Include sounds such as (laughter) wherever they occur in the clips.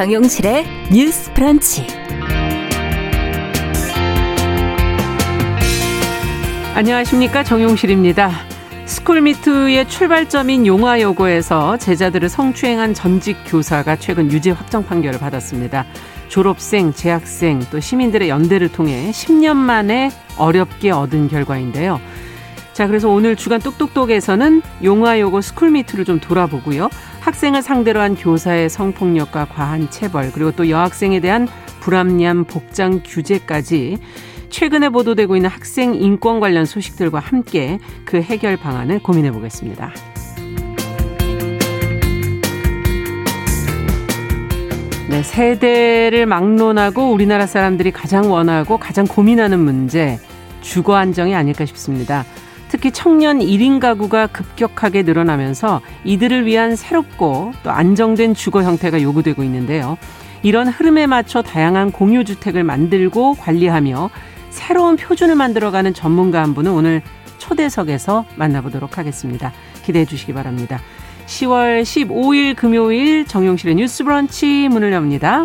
정용실의 뉴스 프런치. 안녕하십니까. 정용실입니다. 스쿨미투의 출발점인 용화여고에서 제자들을 성추행한 전직 교사가 최근 유죄 확정 판결을 받았습니다. 졸업생, 재학생, 또 시민들의 연대를 통해 10년 만에 어렵게 얻은 결과인데요. 자, 그래서 오늘 주간 똑똑똑에서는 용화여고 스쿨미투를 좀 돌아보고요. 학생을 상대로 한 교사의 성폭력과 과한 체벌, 그리고 또 여학생에 대한 불합리한 복장 규제까지 최근에 보도되고 있는 학생 인권 관련 소식들과 함께 그 해결 방안을 고민해 보겠습니다. 네, 세대를 막론하고 우리나라 사람들이 가장 원하고 가장 고민하는 문제, 주거 안정이 아닐까 싶습니다. 특히 청년 1인 가구가 급격하게 늘어나면서 이들을 위한 새롭고 또 안정된 주거 형태가 요구되고 있는데요. 이런 흐름에 맞춰 다양한 공유주택을 만들고 관리하며 새로운 표준을 만들어가는 전문가 한 분은 오늘 초대석에서 만나보도록 하겠습니다. 기대해 주시기 바랍니다. 10월 15일 금요일 정용실의 뉴스 브런치 문을 엽니다.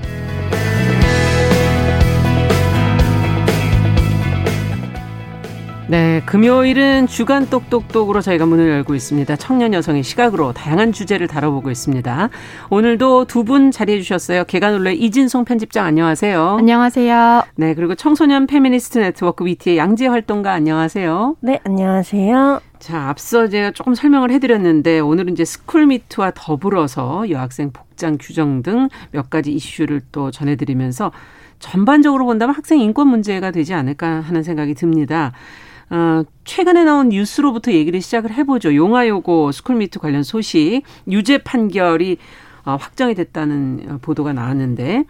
네, 금요일은 주간 똑똑똑으로 저희가 문을 열고 있습니다. 청년 여성의 시각으로 다양한 주제를 다뤄보고 있습니다. 오늘도 두 분 자리해 주셨어요. 계간홀로 이진송 편집장 안녕하세요. 안녕하세요. 네, 그리고 청소년 페미니스트 네트워크 위티의 양지혜 활동가 안녕하세요. 네, 안녕하세요. 자, 앞서 제가 조금 설명을 해드렸는데 오늘은 이제 스쿨미투와 더불어서 여학생 복장 규정 등 몇 가지 이슈를 또 전해드리면서 전반적으로 본다면 학생 인권 문제가 되지 않을까 하는 생각이 듭니다. 어, 최근에 나온 뉴스로부터 얘기를 시작을 해보죠. 용화여고 스쿨미투 관련 소식, 유죄 판결이 어, 확정이 됐다는 어, 보도가 나왔는데,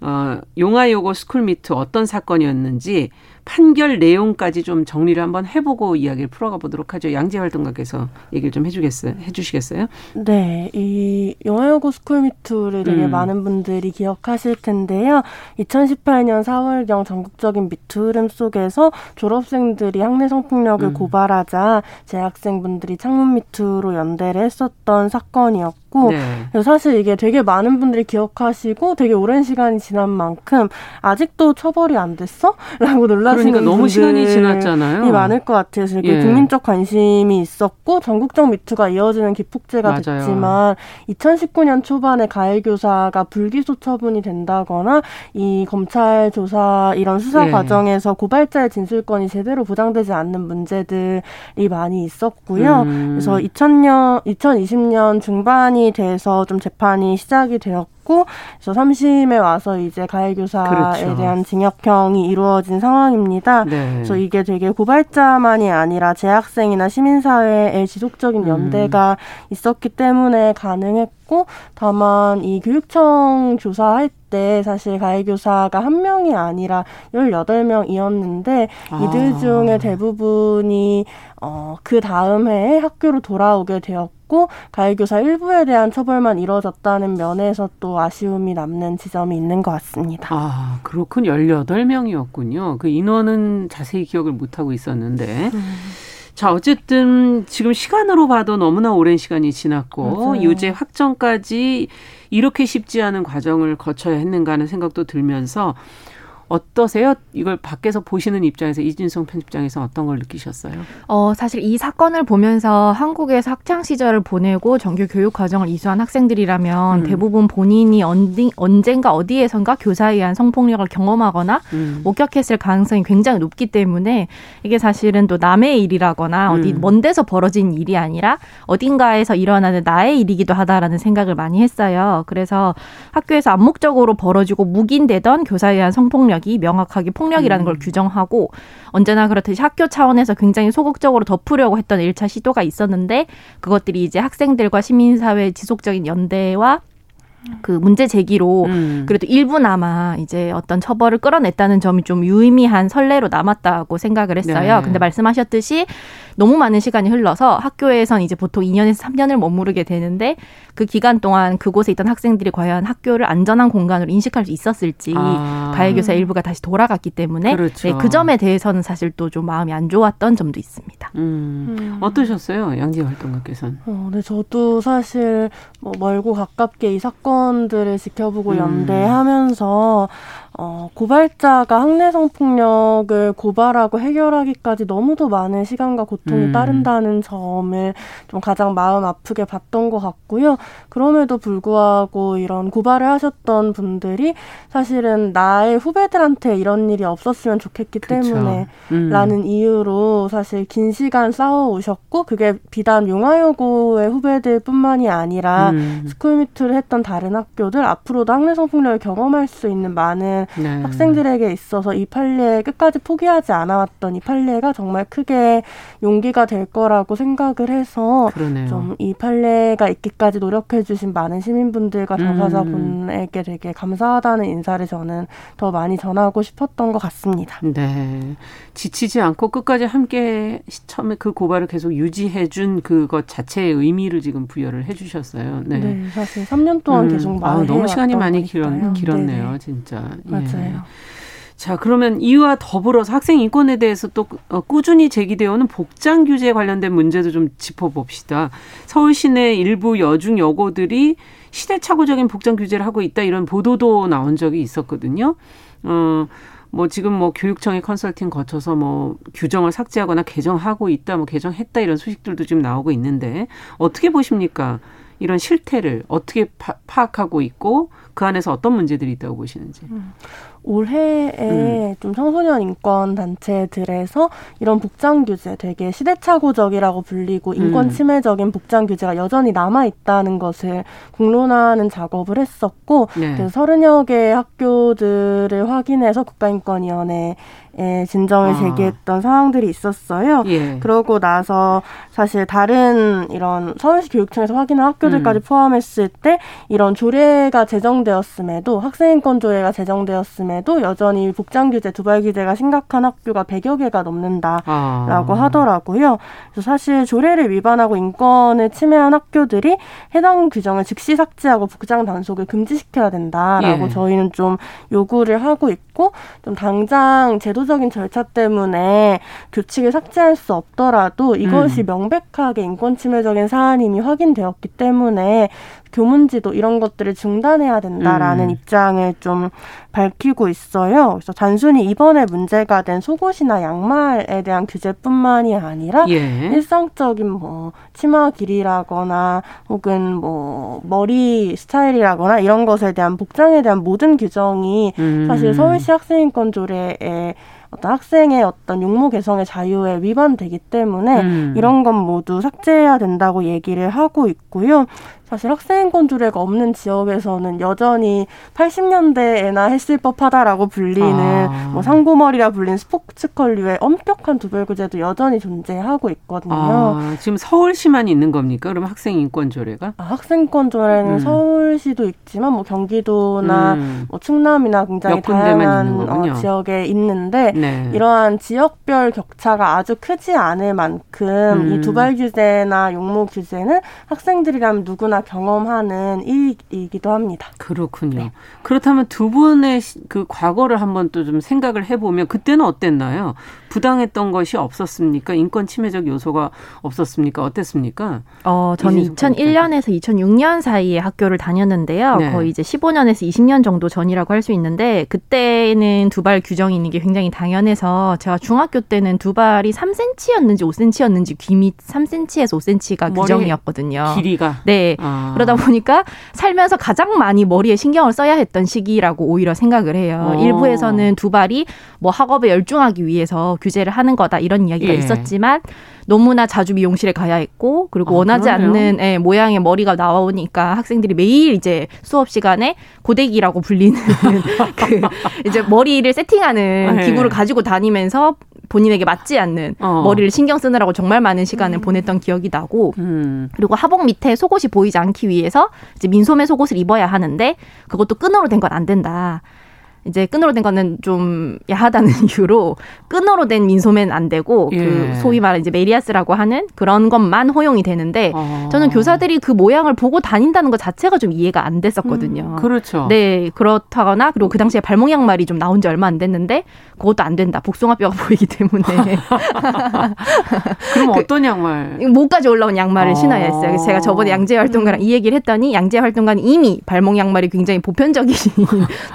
어, 용화여고 스쿨미투 어떤 사건이었는지 판결 내용까지 좀 정리를 한번 해보고 이야기를 풀어가 보도록 하죠. 양지혜 활동가께서 얘기를 좀 해주겠어요? 해주시겠어요? 네, 이 용화여고 스쿨미투를 되게 음. 많은 분들이 기억하실 텐데요. 2018년 4월경 전국적인 미투 흐름 속에서 졸업생들이 학내 성폭력을 음. 고발하자 재학생분들이 창문 미투로 연대를 했었던 사건이었고 네. 사실 이게 되게 많은 분들이 기억하시고 되게 오랜 시간이 지난 만큼 아직도 처벌이 안 됐어? (laughs) 라고 놀라 그러니까 너무 시간이 지났잖아요. 많을 것 같아요. 이렇게 예. 국민적 관심이 있었고 전국적 미투가 이어지는 기폭제가 맞아요. 됐지만 2019년 초반에 가해 교사가 불기소 처분이 된다거나 이 검찰 조사 이런 수사 예. 과정에서 고발자의 진술권이 제대로 보장되지 않는 문제들이 많이 있었고요. 음. 그래서 2000년 2020년 중반이 돼서 좀 재판이 시작이 되었고 했고 그래서 3심에 와서 이제 가해 교사에 그렇죠. 대한 징역형이 이루어진 상황입니다. 네. 그래서 이게 되게 고발자만이 아니라 재학생이나 시민사회의 지속적인 음. 연대가 음. 있었기 때문에 가능했고 다만 이 교육청 조사할 때 사실 가해 교사가 한 명이 아니라 18명이었는데 아. 이들 중에 대부분이 어, 그 다음 해에 학교로 돌아오게 되었고 가해 교사 일부에 대한 처벌만 이뤄졌다는 면에서 또 아쉬움이 남는 지점이 있는 것 같습니다. 아, 그렇군. 18명이었군요. 그 인원은 자세히 기억을 못 하고 있었는데 음. 자, 어쨌든 지금 시간으로 봐도 너무나 오랜 시간이 지났고 맞아요. 유죄 확정까지 이렇게 쉽지 않은 과정을 거쳐야 했는가 하는 생각도 들면서 어떠세요? 이걸 밖에서 보시는 입장에서 이진성 편집장에서 어떤 걸 느끼셨어요? 어, 사실 이 사건을 보면서 한국에서 학창 시절을 보내고 정규 교육 과정을 이수한 학생들이라면 음. 대부분 본인이 언디, 언젠가 어디에선가 교사에 의한 성폭력을 경험하거나 음. 목격했을 가능성이 굉장히 높기 때문에 이게 사실은 또 남의 일이라거나 어디 음. 먼 데서 벌어진 일이 아니라 어딘가에서 일어나는 나의 일이기도 하다라는 생각을 많이 했어요. 그래서 학교에서 암묵적으로 벌어지고 묵인되던 교사에 의한 성폭력 폭력이 명확하게 폭력이라는 음. 걸 규정하고 언제나 그렇듯이 학교 차원에서 굉장히 소극적으로 덮으려고 했던 일차 시도가 있었는데 그것들이 이제 학생들과 시민사회의 지속적인 연대와 그 문제 제기로 음. 그래도 일부나마 이제 어떤 처벌을 끌어냈다는 점이 좀 유의미한 선례로 남았다고 생각을 했어요. 네. 근데 말씀하셨듯이 너무 많은 시간이 흘러서 학교에선 이제 보통 2년에서 3년을 머무르게 되는데 그 기간 동안 그곳에 있던 학생들이 과연 학교를 안전한 공간으로 인식할 수 있었을지 아. 가해교사 일부가 다시 돌아갔기 때문에 그렇죠. 네, 그 점에 대해서는 사실 또 좀 마음이 안 좋았던 점도 있습니다. 음. 음. 어떠셨어요, 양지 활동가께서는? 어, 네, 저도 사실 뭐 멀고 가깝게 이 사건 들을 지켜보고 음. 연대하면서 어, 고발자가 학내 성폭력을 고발하고 해결하기까지 너무도 많은 시간과 고통이 음. 따른다는 점을 좀 가장 마음 아프게 봤던 것 같고요. 그럼에도 불구하고 이런 고발을 하셨던 분들이 사실은 나의 후배들한테 이런 일이 없었으면 좋겠기 그렇죠. 때문에 음. 라는 이유로 사실 긴 시간 싸워 오셨고 그게 비단 용화여고의 후배들 뿐만이 아니라 음. 스쿨미트를 했던 다른 학교들 앞으로도 학내 성폭력을 경험할 수 있는 많은 네. 학생들에게 있어서 이 판례 끝까지 포기하지 않아왔던 이 판례가 정말 크게 용기가 될 거라고 생각을 해서 좀 이 판례가 있기까지 노력해주신 많은 시민분들과 당사자분에게 음. 되게 감사하다는 인사를 저는 더 많이 전하고 싶었던 것 같습니다. 네, 지치지 않고 끝까지 함께 처음에 그 고발을 계속 유지해준 그것 자체의 의미를 지금 부여를 해주셨어요. 네, 네 사실 3년 동안 음. 계속 말 아, 너무 시간이 많이 길었, 길었네요, 네네. 진짜. 예. 맞아요. 자, 그러면 이와 더불어서 학생 인권에 대해서 또 어, 꾸준히 제기되어 오는 복장 규제 관련된 문제도 좀 짚어봅시다. 서울 시내 일부 여중 여고들이 시대착오적인 복장 규제를 하고 있다 이런 보도도 나온 적이 있었거든요. 어, 뭐 지금 뭐 교육청의 컨설팅 거쳐서 뭐 규정을 삭제하거나 개정하고 있다, 뭐 개정했다 이런 소식들도 지금 나오고 있는데 어떻게 보십니까? 이런 실태를 어떻게 파, 악하고 있고 그 안에서 어떤 문제들이 있다고 보시는지. 음. 올해에 음. 좀 청소년 인권 단체들에서 이런 복장 규제 되게 시대착오적이라고 불리고 인권 음. 침해적인 복장 규제가 여전히 남아 있다는 것을 공론화하는 작업을 했었고 네. 그래서 서른여 개 학교들을 확인해서 국가인권위원회 에 진정을 아. 제기했던 상황들이 있었어요. 예. 그러고 나서 사실 다른 이런 서울시 교육청에서 확인한 학교들까지 음. 포함했을 때 이런 조례가 제정되었음에도 학생인권 조례가 제정되었음에도 여전히 복장 규제, 두발 규제가 심각한 학교가 100여 개가 넘는다라고 아. 하더라고요. 그래서 사실 조례를 위반하고 인권을 침해한 학교들이 해당 규정을 즉시 삭제하고 복장 단속을 금지시켜야 된다라고 예. 저희는 좀 요구를 하고 있고 좀 당장 제도 제도적인 절차 때문에 규칙을 삭제할 수 없더라도 이것이 음. 명백하게 인권 침해적인 사안임이 확인되었기 때문에 교문지도 이런 것들을 중단해야 된다라는 음. 입장을 좀 밝히고 있어요. 그래서 단순히 이번에 문제가 된 속옷이나 양말에 대한 규제뿐만이 아니라 예. 일상적인 뭐 치마 길이라거나 혹은 뭐 머리 스타일이라거나 이런 것에 대한 복장에 대한 모든 규정이 음. 사실 서울시 학생인권 조례에 어떤 학생의 어떤 용모 개성의 자유에 위반되기 때문에 음. 이런 건 모두 삭제해야 된다고 얘기를 하고 있고요. 사실 학생인권 조례가 없는 지역에서는 여전히 80년대에나 했을 법하다라고 불리는 아. 뭐 상고머리라 불린 스포츠 컬류의 엄격한 두별구제도 여전히 존재하고 있거든요. 아, 지금 서울시만 있는 겁니까? 그럼 학생인권 조례가? 아, 학생권 조례는 음. 서울시도 있지만 뭐 경기도나 음. 뭐 충남이나 굉장히 다양한 어, 지역에 있는데 네. 이러한 지역별 격차가 아주 크지 않을 만큼 음. 이 두발 규제나 용모 규제는 학생들이라면 누구나 경험하는 일이기도 합니다. 그렇군요. 네. 그렇다면 두 분의 그 과거를 한번 또 좀 생각을 해보면 그때는 어땠나요? 부당했던 것이 없었습니까? 인권 침해적 요소가 없었습니까? 어땠습니까? 어, 저는 2001년에서 2006년 사이에 학교를 다녔는데요. 네. 거의 이제 15년에서 20년 정도 전이라고 할 수 있는데 그때는 두발 규정이 있는 게 굉장히 당연해서 제가 중학교 때는 두발이 3cm였는지 5cm였는지 귀밑 3cm에서 5cm가 규정이었거든요. 길이가. 네. 아. 아. 그러다 보니까 살면서 가장 많이 머리에 신경을 써야 했던 시기라고 오히려 생각을 해요. 오. 어. 일부에서는 두 발이 뭐 학업에 열중하기 위해서 규제를 하는 거다 이런 이야기가 예. 있었지만 너무나 자주 미용실에 가야 했고 그리고 아, 원하지 그러네요. 않는 예, 모양의 머리가 나오니까 학생들이 매일 이제 수업 시간에 고데기라고 불리는 (laughs) 그 이제 머리를 세팅하는 네. 기구를 가지고 다니면서 본인에게 맞지 않는 어. 머리를 신경 쓰느라고 정말 많은 시간을 음. 보냈던 기억이 나고 음. 그리고 하복 밑에 속옷이 보이지 않기 위해서 이제 민소매 속옷을 입어야 하는데 그것도 끈으로 된 건 안 된다. 이제 끈으로 된 거는 좀 야하다는 (laughs) 이유로 끈으로 된 민소매는 안 되고 그 예. 그 소위 말하는 이제 메리야스라고 하는 그런 것만 허용이 되는데 어. 저는 교사들이 그 모양을 보고 다닌다는 것 자체가 좀 이해가 안 됐었거든요. 음, 그렇죠. 네 그렇다거나 그리고 그 당시에 발목 양말이 좀 나온 지 얼마 안 됐는데 그것도 안 된다. 복숭아뼈가 (laughs) 보이기 때문에. (laughs) 그럼 그, 어떤 양말? 목까지 올라온 양말을 어. 신어야 했어요. 제가 저번에 양재 활동가랑 음. 이 얘기를 했더니 양재 활동가는 이미 발목 양말이 굉장히 보편적인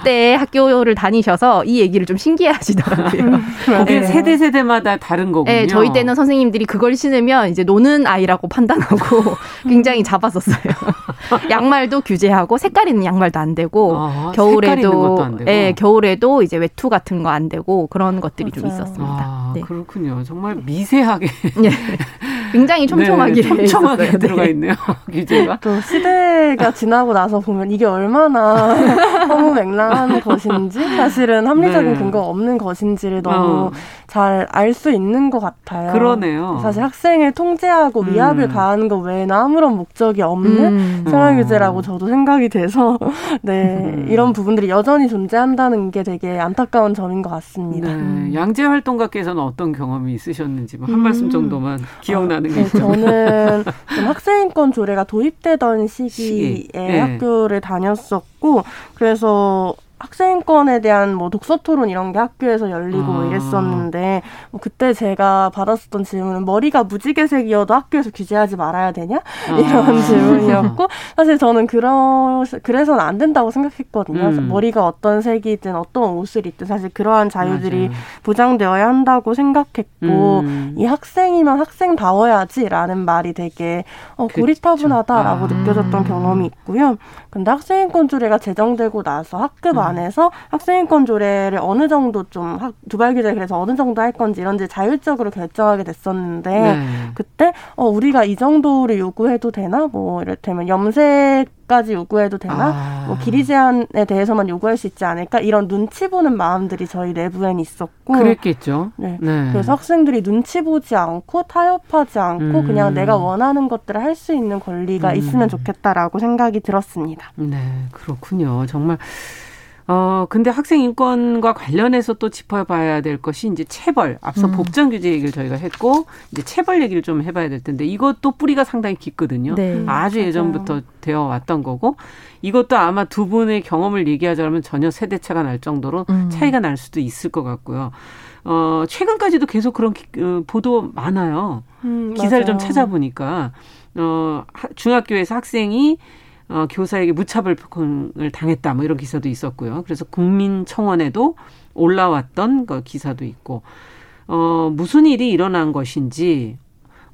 때 학교 학교를 다니셔서 이 얘기를 좀 신기해하시더라고요. 그게 네. 세대 세대마다 다른 거군요. 네, 저희 때는 선생님들이 그걸 신으면 이제 노는 아이라고 판단하고 (laughs) 굉장히 잡았었어요. (laughs) 양말도 규제하고 색깔 있는 양말도 안 되고 아, 겨울에도 안 되고. 네, 겨울에도 이제 외투 같은 거 안 되고 그런 것들이 맞아요. 좀 있었습니다. 아, 네. 그렇군요. 정말 미세하게 네. (laughs) 굉장히 촘촘하게 네, 촘촘하게 있었어요. 들어가 있네요. (laughs) 규제가. 또 시대가 지나고 나서 보면 이게 얼마나 (laughs) 허무맹랑한 것인지 사실은 합리적인 네. 근거 없는 것인지를 너무 어. 잘알 수 있는 것 같아요. 그러네요. 사실 학생을 통제하고 음. 위압을 가하는 것 외에는 아무런 목적이 없는 음. 생활 규제라고 어. 저도 생각이 돼서 (laughs) 네 음. 이런 부분들이 여전히 존재한다는 게 되게 안타까운 점인 것 같습니다. 네. 음. 양재 활동가께서는 어떤 경험이 있으셨는지 뭐한 말씀 음. 정도만 기억나는 아, 게 네, 저는 (laughs) 학생인권 조례가 도입되던 시기에 시기. 네. 학교를 다녔었고 그래서 학생권에 대한 뭐 독서 토론 이런 게 학교에서 열리고 아. 이랬었는데 뭐 그때 제가 받았었던 질문은 머리가 무지개색이어도 학교에서 규제하지 말아야 되냐 아. 이런 질문이었고 (laughs) 사실 저는 그런 그래서는 안 된다고 생각했거든요. 음. 머리가 어떤 색이든 어떤 옷을 입든 사실 그러한 자유들이 맞아요. 보장되어야 한다고 생각했고 음. 이 학생이면 학생다워야지라는 말이 되게 어, 고리타분하다라고 아. 느껴졌던 경험이 있고요. 근데 학생인권 조례가 제정되고 나서 학급 안 음. 안에서 학생인권 조례를 어느 정도 좀 두발 규제 그래서 어느 정도 할 건지 이런지 자율적으로 결정하게 됐었는데 네. 그때 어 우리가 이 정도를 요구해도 되나 뭐 이를테면 염색 까지 요구해도 되나? 아. 뭐 길이 제한에 대해서만 요구할 수 있지 않을까? 이런 눈치 보는 마음들이 저희 내부엔 있었고 그랬겠죠. 네. 네. 그래서 학생들이 눈치 보지 않고 타협하지 않고 음. 그냥 내가 원하는 것들을 할 수 있는 권리가 음. 있으면 좋겠다라고 생각이 들었습니다. 네, 그렇군요. 정말 어, 근데 학생 인권과 관련해서 또 짚어봐야 될 것이 이제 체벌. 앞서 음. 법정 규제 얘기를 저희가 했고, 이제 체벌 얘기를 좀 해봐야 될 텐데, 이것도 뿌리가 상당히 깊거든요. 네, 아주 맞아요. 예전부터 되어 왔던 거고, 이것도 아마 두 분의 경험을 얘기하자면 전혀 세대차가 날 정도로 음. 차이가 날 수도 있을 것 같고요. 어, 최근까지도 계속 그런 기, 어, 보도 많아요. 음, 기사를 맞아요. 좀 찾아보니까, 어, 중학교에서 학생이 어, 교사에게 무차별을 당했다 뭐 이런 기사도 있었고요. 그래서 국민청원에도 올라왔던 그 기사도 있고 어, 무슨 일이 일어난 것인지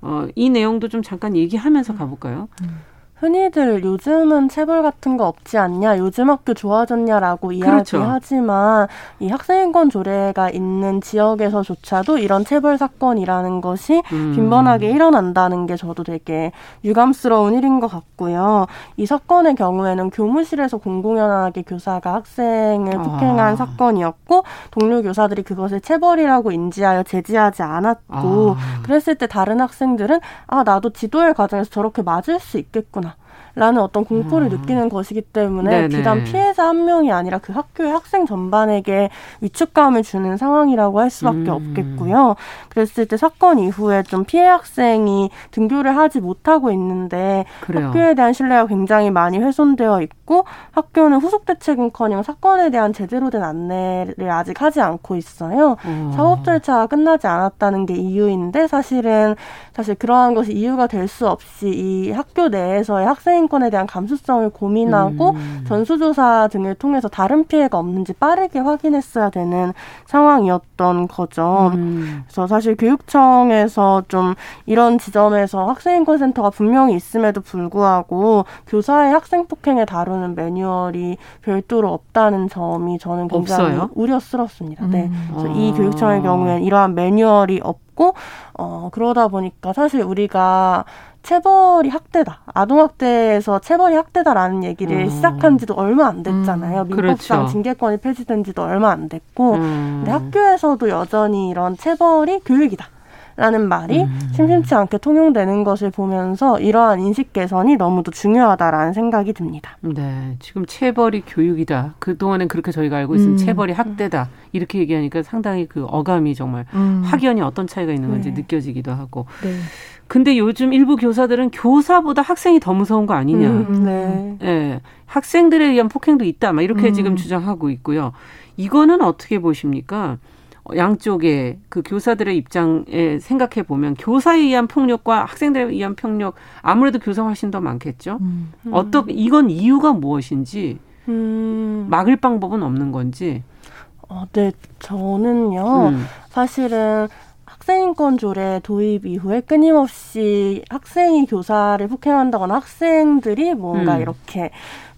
어, 이 내용도 좀 잠깐 얘기하면서 가볼까요? 음. 흔히들 요즘은 체벌 같은 거 없지 않냐, 요즘 학교 좋아졌냐라고 그렇죠. 이야기하지만 이 학생인권 조례가 있는 지역에서조차도 이런 체벌 사건이라는 것이 음. 빈번하게 일어난다는 게 저도 되게 유감스러운 일인 것 같고요. 이 사건의 경우에는 교무실에서 공공연하게 교사가 학생을 아. 폭행한 아. 사건이었고 동료 교사들이 그것을 체벌이라고 인지하여 제지하지 않았고 아. 그랬을 때 다른 학생들은 아 나도 지도의 과정에서 저렇게 맞을 수 있겠구나. 라는 어떤 공포를 음. 느끼는 것이기 때문에 네네. 비단 피해자 한 명이 아니라 그 학교의 학생 전반에게 위축감을 주는 상황이라고 할 수밖에 음. 없겠고요. 그랬을 때 사건 이후에 좀 피해 학생이 등교를 하지 못하고 있는데 그래요. 학교에 대한 신뢰가 굉장히 많이 훼손되어 있고 학교는 후속 대책은커녕 사건에 대한 제대로 된 안내를 아직 하지 않고 있어요. 어. 사법 절차가 끝나지 않았다는 게 이유인데 사실은 사실 그러한 것이 이유가 될 수 없이 이 학교 내에서의 학생 인권에 대한 감수성을 고민하고 음. 전수조사 등을 통해서 다른 피해가 없는지 빠르게 확인했어야 되는 상황이었던 거죠. 음. 그래서 사실 교육청에서 좀 이런 지점에서 학생인권센터가 분명히 있음에도 불구하고 교사의 학생 폭행을 다루는 매뉴얼이 별도로 없다는 점이 저는 굉장히 없어요? 우려스럽습니다. 네. 음. 네. 그래서 아. 이 교육청의 경우에는 이러한 매뉴얼이 없고 어 그러다 보니까 사실 우리가 체벌이 학대다. 아동학대에서 체벌이 학대다라는 얘기를 음. 시작한 지도 얼마 안 됐잖아요. 음. 민법상 그렇죠. 징계권이 폐지된 지도 얼마 안 됐고. 음. 근데 학교에서도 여전히 이런 체벌이 교육이다. 라는 말이 음. 심심치 않게 통용되는 것을 보면서 이러한 인식 개선이 너무도 중요하다라는 생각이 듭니다. 네. 지금 체벌이 교육이다. 그동안엔 그렇게 저희가 알고 있으면 음. 체벌이 학대다. 이렇게 얘기하니까 상당히 그 어감이 정말 음. 확연히 어떤 차이가 있는 건지 네. 느껴지기도 하고. 네. 근데 요즘 일부 교사들은 교사보다 학생이 더 무서운 거 아니냐. 음, 네. 네. 학생들에 의한 폭행도 있다. 막 이렇게 음. 지금 주장하고 있고요. 이거는 어떻게 보십니까? 양쪽의 그 교사들의 입장에 생각해 보면 교사에 의한 폭력과 학생들에 의한 폭력 아무래도 교사 훨씬 더 많겠죠. 음. 어떻게 이건 이유가 무엇인지 음. 막을 방법은 없는 건지. 어, 네, 저는요. 음. 사실은 학생인권 조례 도입 이후에 끊임없이 학생이 교사를 폭행한다거나 학생들이 뭔가 음. 이렇게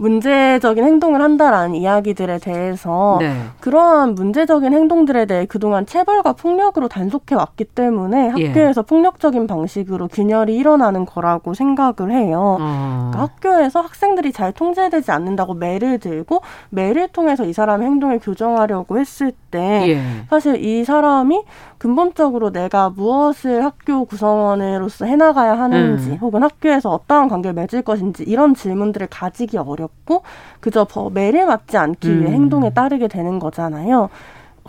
문제적인 행동을 한다라는 이야기들에 대해서 네. 그러한 문제적인 행동들에 대해 그동안 체벌과 폭력으로 단속해 왔기 때문에 예. 학교에서 예. 폭력적인 방식으로 균열이 일어나는 거라고 생각을 해요. 어. 그러니까 학교에서 학생들이 잘 통제되지 않는다고 매를 들고 매를 통해서 이 사람의 행동을 교정하려고 했을 때 예. 사실 이 사람이 근본적으로 내가 무엇을 학교 구성원으로서 해나가야 하는지 음. 혹은 학교에서 어떠한 관계를 맺을 것인지 이런 질문들을 가지기 어렵 없고 그저 매를 맞지 않기 위해 음. 행동에 따르게 되는 거잖아요.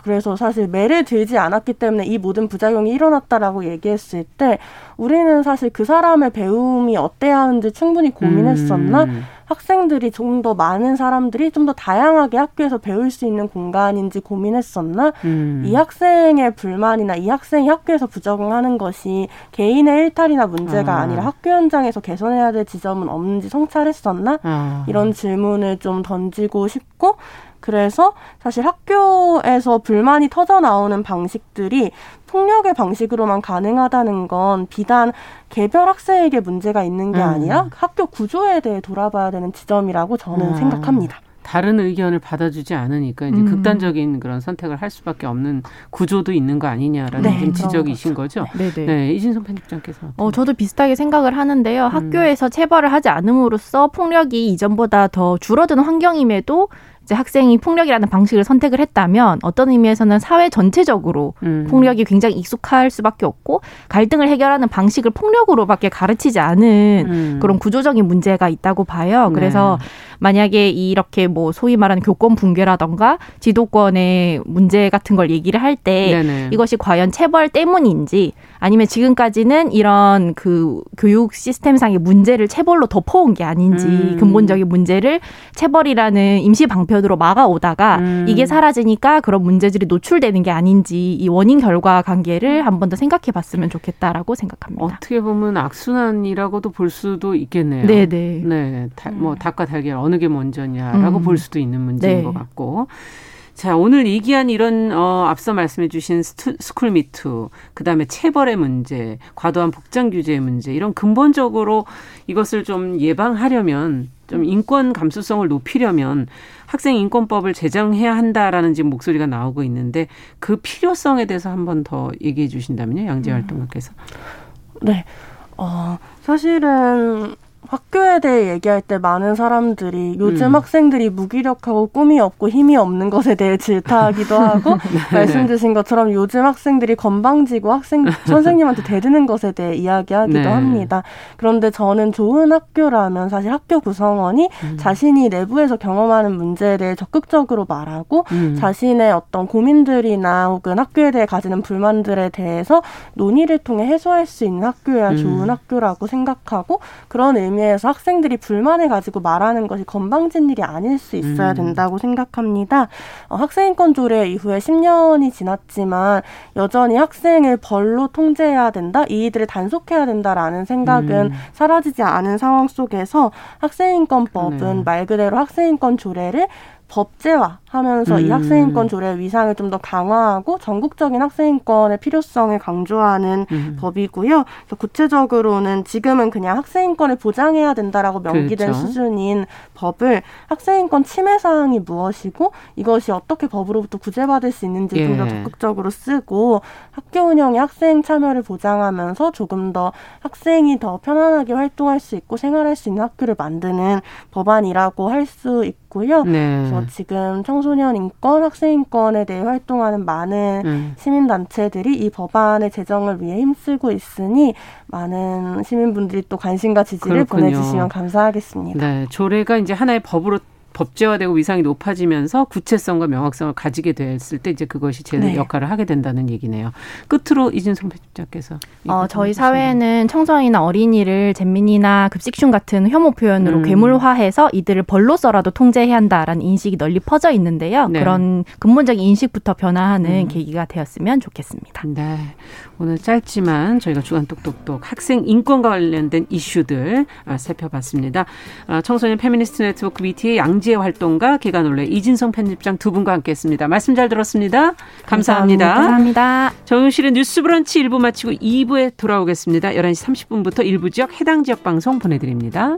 그래서 사실 매를 들지 않았기 때문에 이 모든 부작용이 일어났다라고 얘기했을 때 우리는 사실 그 사람의 배움이 어때야 하는지 충분히 고민했었나 음. 학생들이 좀 더 많은 사람들이 좀 더 다양하게 학교에서 배울 수 있는 공간인지 고민했었나 음. 이 학생의 불만이나 이 학생이 학교에서 부적응하는 것이 개인의 일탈이나 문제가 아. 니라 학교 현장에서 개선해야 될 지점은 없는지 성찰했었나 아. 이런 질문을 좀 던지고 싶고 그래서 사실 학교에서 불만이 터져 나오는 방식들이 폭력의 방식으로만 가능하다는 건 비단 개별 학생에게 문제가 있는 게 음. 아니라 학교 구조에 대해 돌아봐야 되는 지점이라고 저는 음. 생각합니다. 다른 의견을 받아주지 않으니까 이제 음. 극단적인 그런 선택을 할 수밖에 없는 구조도 있는 거 아니냐라는 네, 지적이신 거죠. 네, 네. 네 이진성 편집장께서. 어, 저도 비슷하게 생각을 하는데요. 음. 학교에서 체벌을 하지 않음으로써 폭력이 이전보다 더 줄어드는 환경임에도 이제 학생이 폭력이라는 방식을 선택을 했다면 어떤 의미에서는 사회 전체적으로 음. 폭력이 굉장히 익숙할 수밖에 없고 갈등을 해결하는 방식을 폭력으로밖에 가르치지 않은 음. 그런 구조적인 문제가 있다고 봐요. 그래서 네. 만약에 이렇게 뭐 소위 말하는 교권 붕괴라던가 지도권의 문제 같은 걸 얘기를 할 때 이것이 과연 체벌 때문인지 아니면 지금까지는 이런 그 교육 시스템상의 문제를 체벌로 덮어온 게 아닌지 음. 근본적인 문제를 체벌이라는 임시 방편으로 막아오다가 음. 이게 사라지니까 그런 문제들이 노출되는 게 아닌지 이 원인 결과 관계를 한 번 더 생각해 봤으면 좋겠다라고 생각합니다. 어떻게 보면 악순환이라고도 볼 수도 있겠네요. 네네. 네. 다, 뭐 닭과 달걀 어느 게 먼저냐라고 음. 볼 수도 있는 문제인 네. 것 같고. 자, 오늘 얘기한 이런 어 앞서 말씀해 주신 스쿨 미투, 그다음에 체벌의 문제, 과도한 복장 규제의 문제 이런 근본적으로 이것을 좀 예방하려면 좀 인권 감수성을 높이려면 학생 인권법을 제정해야 한다라는 지금 목소리가 나오고 있는데 그 필요성에 대해서 한 번 더 얘기해 주신다면요. 양재 활동가께서. 네. 어, 사실은 학교에 대해 얘기할 때 많은 사람들이 요즘 음. 학생들이 무기력하고 꿈이 없고 힘이 없는 것에 대해 질타하기도 하고 (laughs) 네. 말씀 주신 것처럼 요즘 학생들이 건방지고 학생 (laughs) 선생님한테 대드는 것에 대해 이야기하기도 네. 합니다. 그런데 저는 좋은 학교라면 사실 학교 구성원이 음. 자신이 내부에서 경험하는 문제에 대해 적극적으로 말하고 음. 자신의 어떤 고민들이나 혹은 학교에 대해 가지는 불만들에 대해서 논의를 통해 해소할 수 있는 학교야 음. 좋은 학교라고 생각하고 그런 의미 의미에서 학생들이 불만을 가지고 말하는 것이 건방진 일이 아닐 수 있어야 음. 된다고 생각합니다. 어, 학생인권 조례 이후에 10년이 지났지만 여전히 학생을 벌로 통제해야 된다, 이들을 단속해야 된다라는 생각은 음. 사라지지 않은 상황 속에서 학생인권법은 네. 말 그대로 학생인권 조례를 법제화 하면서 음. 이 학생인권 조례의 위상을 좀 더 강화하고 전국적인 학생인권의 필요성을 강조하는 음. 법이고요. 그래서 구체적으로는 지금은 그냥 학생인권을 보장해야 된다라고 명기된 그렇죠. 수준인 법을 학생인권 침해 사항이 무엇이고 이것이 어떻게 법으로부터 구제받을 수 있는지 예. 좀더 적극적으로 쓰고 학교 운영에 학생 참여를 보장하면서 조금 더 학생이 더 편안하게 활동할 수 있고 생활할 수 있는 학교를 만드는 법안이라고 할 수 있고요. 네. 그래서 지금 청 소년 인권, 학생 인권에 대해 활동하는 많은 음. 시민 단체들이 이 법안의 제정을 위해 힘쓰고 있으니 많은 시민분들이 또 관심과 지지를 그렇군요. 보내주시면 감사하겠습니다. 네, 조례가 이제 하나의 법으로 법제화되고 위상이 높아지면서 구체성과 명확성을 가지게 됐을 때 이제 그것이 제 네. 역할을 하게 된다는 얘기네요. 끝으로 이진송 편집자께서 어, 저희 사회에는 청소년이나 어린이를 잼민이나 급식충 같은 혐오 표현으로 음. 괴물화해서 이들을 벌로서라도 통제해야 한다라는 인식이 널리 퍼져 있는데요. 네. 그런 근본적인 인식부터 변화하는 음. 계기가 되었으면 좋겠습니다. 네. 오늘 짧지만 저희가 주간 똑똑똑 학생 인권과 관련된 이슈들 아, 살펴봤습니다. 아, 청소년 페미니스트 네트워크 위티의 양지혜 활동가 계간홀로 이진송 편집장 두 분과 함께했습니다. 말씀 잘 들었습니다. 감사합니다. 감사합니다. 정용실의 뉴스브런치 1부 마치고 2부에 돌아오겠습니다. 11시 30분부터 일부 지역 해당 지역 방송 보내드립니다.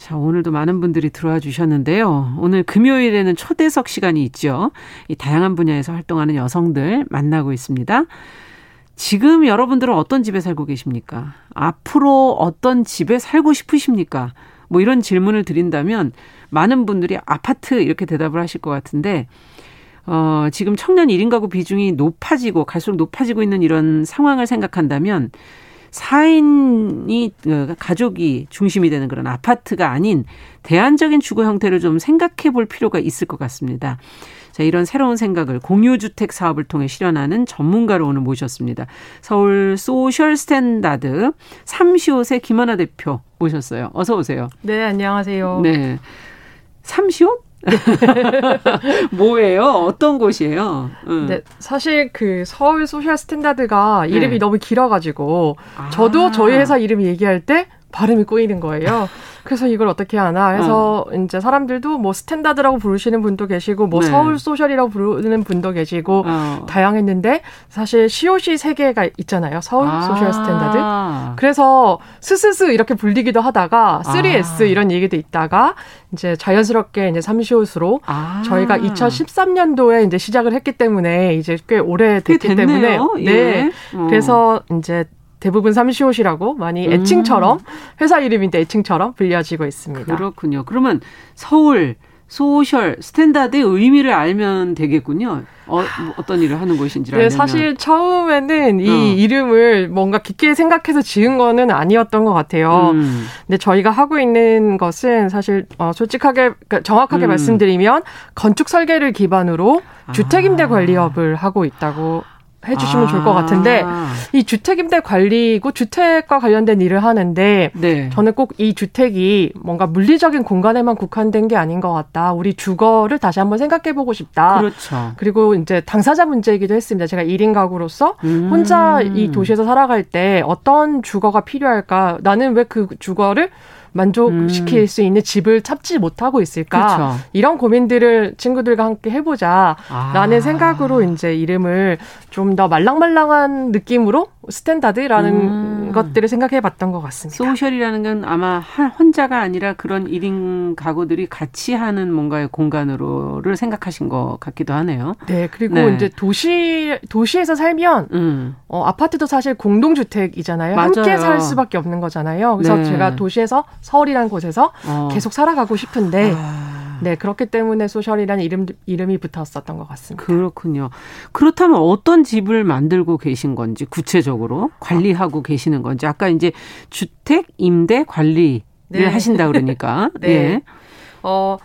자, 오늘도 많은 분들이 들어와 주셨는데요. 오늘 금요일에는 초대석 시간이 있죠. 이 다양한 분야에서 활동하는 여성들 만나고 있습니다. 지금 여러분들은 어떤 집에 살고 계십니까? 앞으로 어떤 집에 살고 싶으십니까? 뭐 이런 질문을 드린다면 많은 분들이 아파트 이렇게 대답을 하실 것 같은데 어, 지금 청년 1인 가구 비중이 높아지고 갈수록 높아지고 있는 이런 상황을 생각한다면 4인이 어, 가족이 중심이 되는 그런 아파트가 아닌 대안적인 주거 형태를 좀 생각해 볼 필요가 있을 것 같습니다. 자, 이런 새로운 생각을 공유주택 사업을 통해 실현하는 전문가로 오늘 모셨습니다. 서울 소셜 스탠다드 삼시옷의 김하나 대표 모셨어요. 어서 오세요. 네, 안녕하세요. 네. 삼시옷? (laughs) 뭐예요? 어떤 곳이에요? 응. 네, 사실 그 서울 소셜 스탠다드가 이름이 네. 너무 길어가지고 아. 저도 저희 회사 이름 얘기할 때 발음이 꼬이는 거예요. 그래서 이걸 어떻게 하나 해서 어. 이제 사람들도 뭐 스탠다드라고 부르시는 분도 계시고 뭐 네. 서울 소셜이라고 부르는 분도 계시고 어. 다양했는데 사실 시옷이 세 개가 있잖아요. 서울 아. 소셜 스탠다드. 그래서 스스스 이렇게 불리기도 하다가 3S 아. 이런 얘기도 있다가 이제 자연스럽게 이제 삼시옷으로 아. 저희가 2013년도에 이제 시작을 했기 때문에 이제 꽤 오래 됐기 때문에 네. 예. 어. 그래서 이제 대부분 삼시옷이라고 많이 음. 애칭처럼 회사 이름인데 애칭처럼 불려지고 있습니다. 그렇군요. 그러면 서울 소셜 스탠다드의 의미를 알면 되겠군요. 어, 떤 일을 하는 곳인지 네, 알면. 사실 처음에는 이 어. 이름을 뭔가 깊게 생각해서 지은 거는 아니었던 것 같아요. 음. 근데 저희가 하고 있는 것은 사실 어, 솔직하게 그러니까 정확하게 음. 말씀드리면 건축 설계를 기반으로 주택임대 관리업을 하고 있다고 해주시면 아. 좋을 것 같은데 아. 이 주택임대 관리고 주택과 관련된 일을 하는데 네. 저는 꼭 이 주택이 뭔가 물리적인 공간에만 국한된 게 아닌 것 같다. 우리 주거를 다시 한번 생각해 보고 싶다. 그렇죠. 그리고 이제 당사자 문제이기도 했습니다. 제가 1인 가구로서 음. 혼자 이 도시에서 살아갈 때 어떤 주거가 필요할까? 나는 왜 그 주거를 만족시킬 음. 수 있는 집을 찾지 못하고 있을까 그렇죠. 이런 고민들을 친구들과 함께 해보자라는 아. 생각으로 이제 이름을 좀 더 말랑말랑한 느낌으로 스탠다드라는 음. 것들을 생각해 봤던 것 같습니다. 소셜이라는 건 아마 혼자가 아니라 그런 1인 가구들이 같이 하는 뭔가의 공간으로를 생각하신 것 같기도 하네요. 네, 그리고 네. 이제 도시 도시에서 살면 음. 어, 아파트도 사실 공동주택이잖아요. 맞아요. 함께 살 수밖에 없는 거잖아요. 그래서 네. 제가 도시에서 서울이라는 곳에서 어. 계속 살아가고 싶은데. 아. 네, 그렇기 때문에 소셜이라는 이름, 이름이 붙었었던 것 같습니다. 그렇군요. 그렇다면 어떤 집을 만들고 계신 건지 구체적으로 관리하고 계시는 건지 아까 이제 주택 임대 관리를 네. 하신다 그러니까 (laughs) 네. 예. 어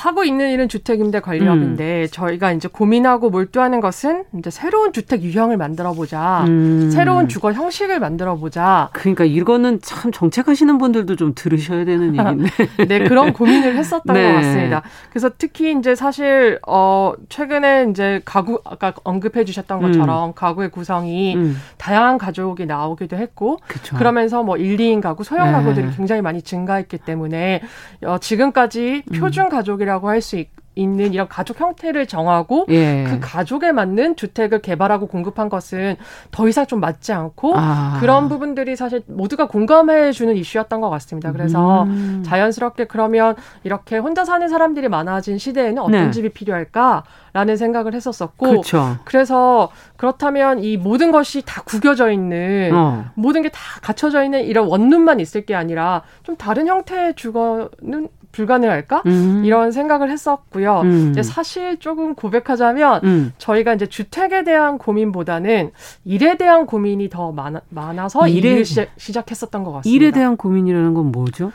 하고 있는 일은 주택임대 관리업인데 음. 저희가 이제 고민하고 몰두하는 것은 이제 새로운 주택 유형을 만들어 보자. 음. 새로운 주거 형식을 만들어 보자. 그러니까 이거는 참 정책하시는 분들도 좀 들으셔야 되는 (laughs) 얘기인데. 네, 그런 고민을 했었던 네. 것 같습니다. 그래서 특히 이제 사실 어 최근에 이제 가구 아까 언급해 주셨던 음. 것처럼 음. 가구의 구성이 음. 다양한 가족이 나오기도 했고 그쵸. 그러면서 뭐 1, 2인 가구, 소형 네. 가구들이 굉장히 많이 증가했기 때문에 어 지금까지 음. 표준 가족 가족이라고 할 수 있는 이런 가족 형태를 정하고 예. 그 가족에 맞는 주택을 개발하고 공급한 것은 더 이상 좀 맞지 않고 아. 그런 부분들이 사실 모두가 공감해 주는 이슈였던 것 같습니다. 그래서 음. 자연스럽게 그러면 이렇게 혼자 사는 사람들이 많아진 시대에는 어떤 네. 집이 필요할까 라는 생각을 했었었고 그렇죠. 그래서 그렇다면 이 모든 것이 다 구겨져 있는 어. 모든 게 다 갖춰져 있는 이런 원룸만 있을 게 아니라 좀 다른 형태의 주거는 불가능할까? 음. 이런 생각을 했었고요. 음. 이제 사실 조금 고백하자면 음. 저희가 이제 주택에 대한 고민보다는 일에 대한 고민이 더 많아, 많아서 일에, 일을 시작, 시작했었던 것 같습니다. 일에 대한 고민이라는 건 뭐죠?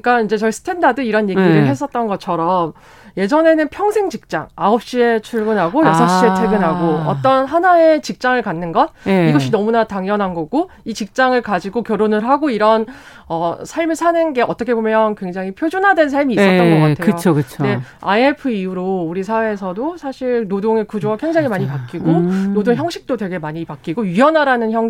그러니까 이제 저희 스탠다드 이런 얘기를 네. 했었던 것처럼 예전에는 평생 직장 9시에 출근하고 6시에 아. 퇴근하고 어떤 하나의 직장을 갖는 것 네. 이것이 너무나 당연한 거고 이 직장을 가지고 결혼을 하고 이런 어 삶을 사는 게 어떻게 보면 굉장히 표준화된 삶이 있었던 네. 것 같아요. 그렇죠. 그렇죠. 네. IMF 이후로 우리 사회에서도 사실 노동의 구조가 굉장히 많이 바뀌고 음. 노동 형식도 되게 많이 바뀌고 유연화라는 형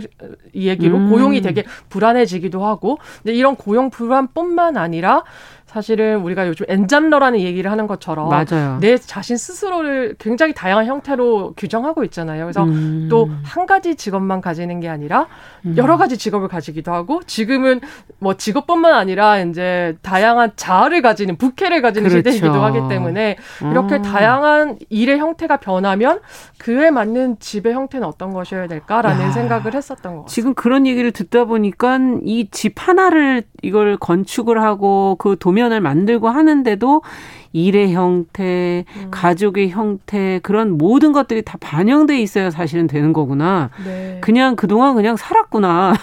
얘기로 음. 고용이 되게 불안해지기도 하고 근데 이런 고용 불안뿐만 아니라 아니라 사실은 우리가 요즘 엔잡러라는 얘기를 하는 것처럼 맞아요. 내 자신 스스로를 굉장히 다양한 형태로 규정하고 있잖아요. 그래서 음. 또한 가지 직업만 가지는 게 아니라 음. 여러 가지 직업을 가지기도 하고 지금은 뭐 직업뿐만 아니라 이제 다양한 자아를 가지는 부캐를 가지는 그렇죠. 시대이기도 하기 때문에 이렇게 음. 다양한 일의 형태가 변하면 그에 맞는 집의 형태는 어떤 것이어야 될까라는 야. 생각을 했었던 것 같아요. 지금 그런 얘기를 듣다 보니까 이 집 하나를 이걸 건축을 하고 그 도면 공연을 만들고 하는데도 일의 형태, 음. 가족의 형태 그런 모든 것들이 다 반영돼 있어야 사실은 되는 거구나. 네. 그냥 그동안 그냥 살았구나.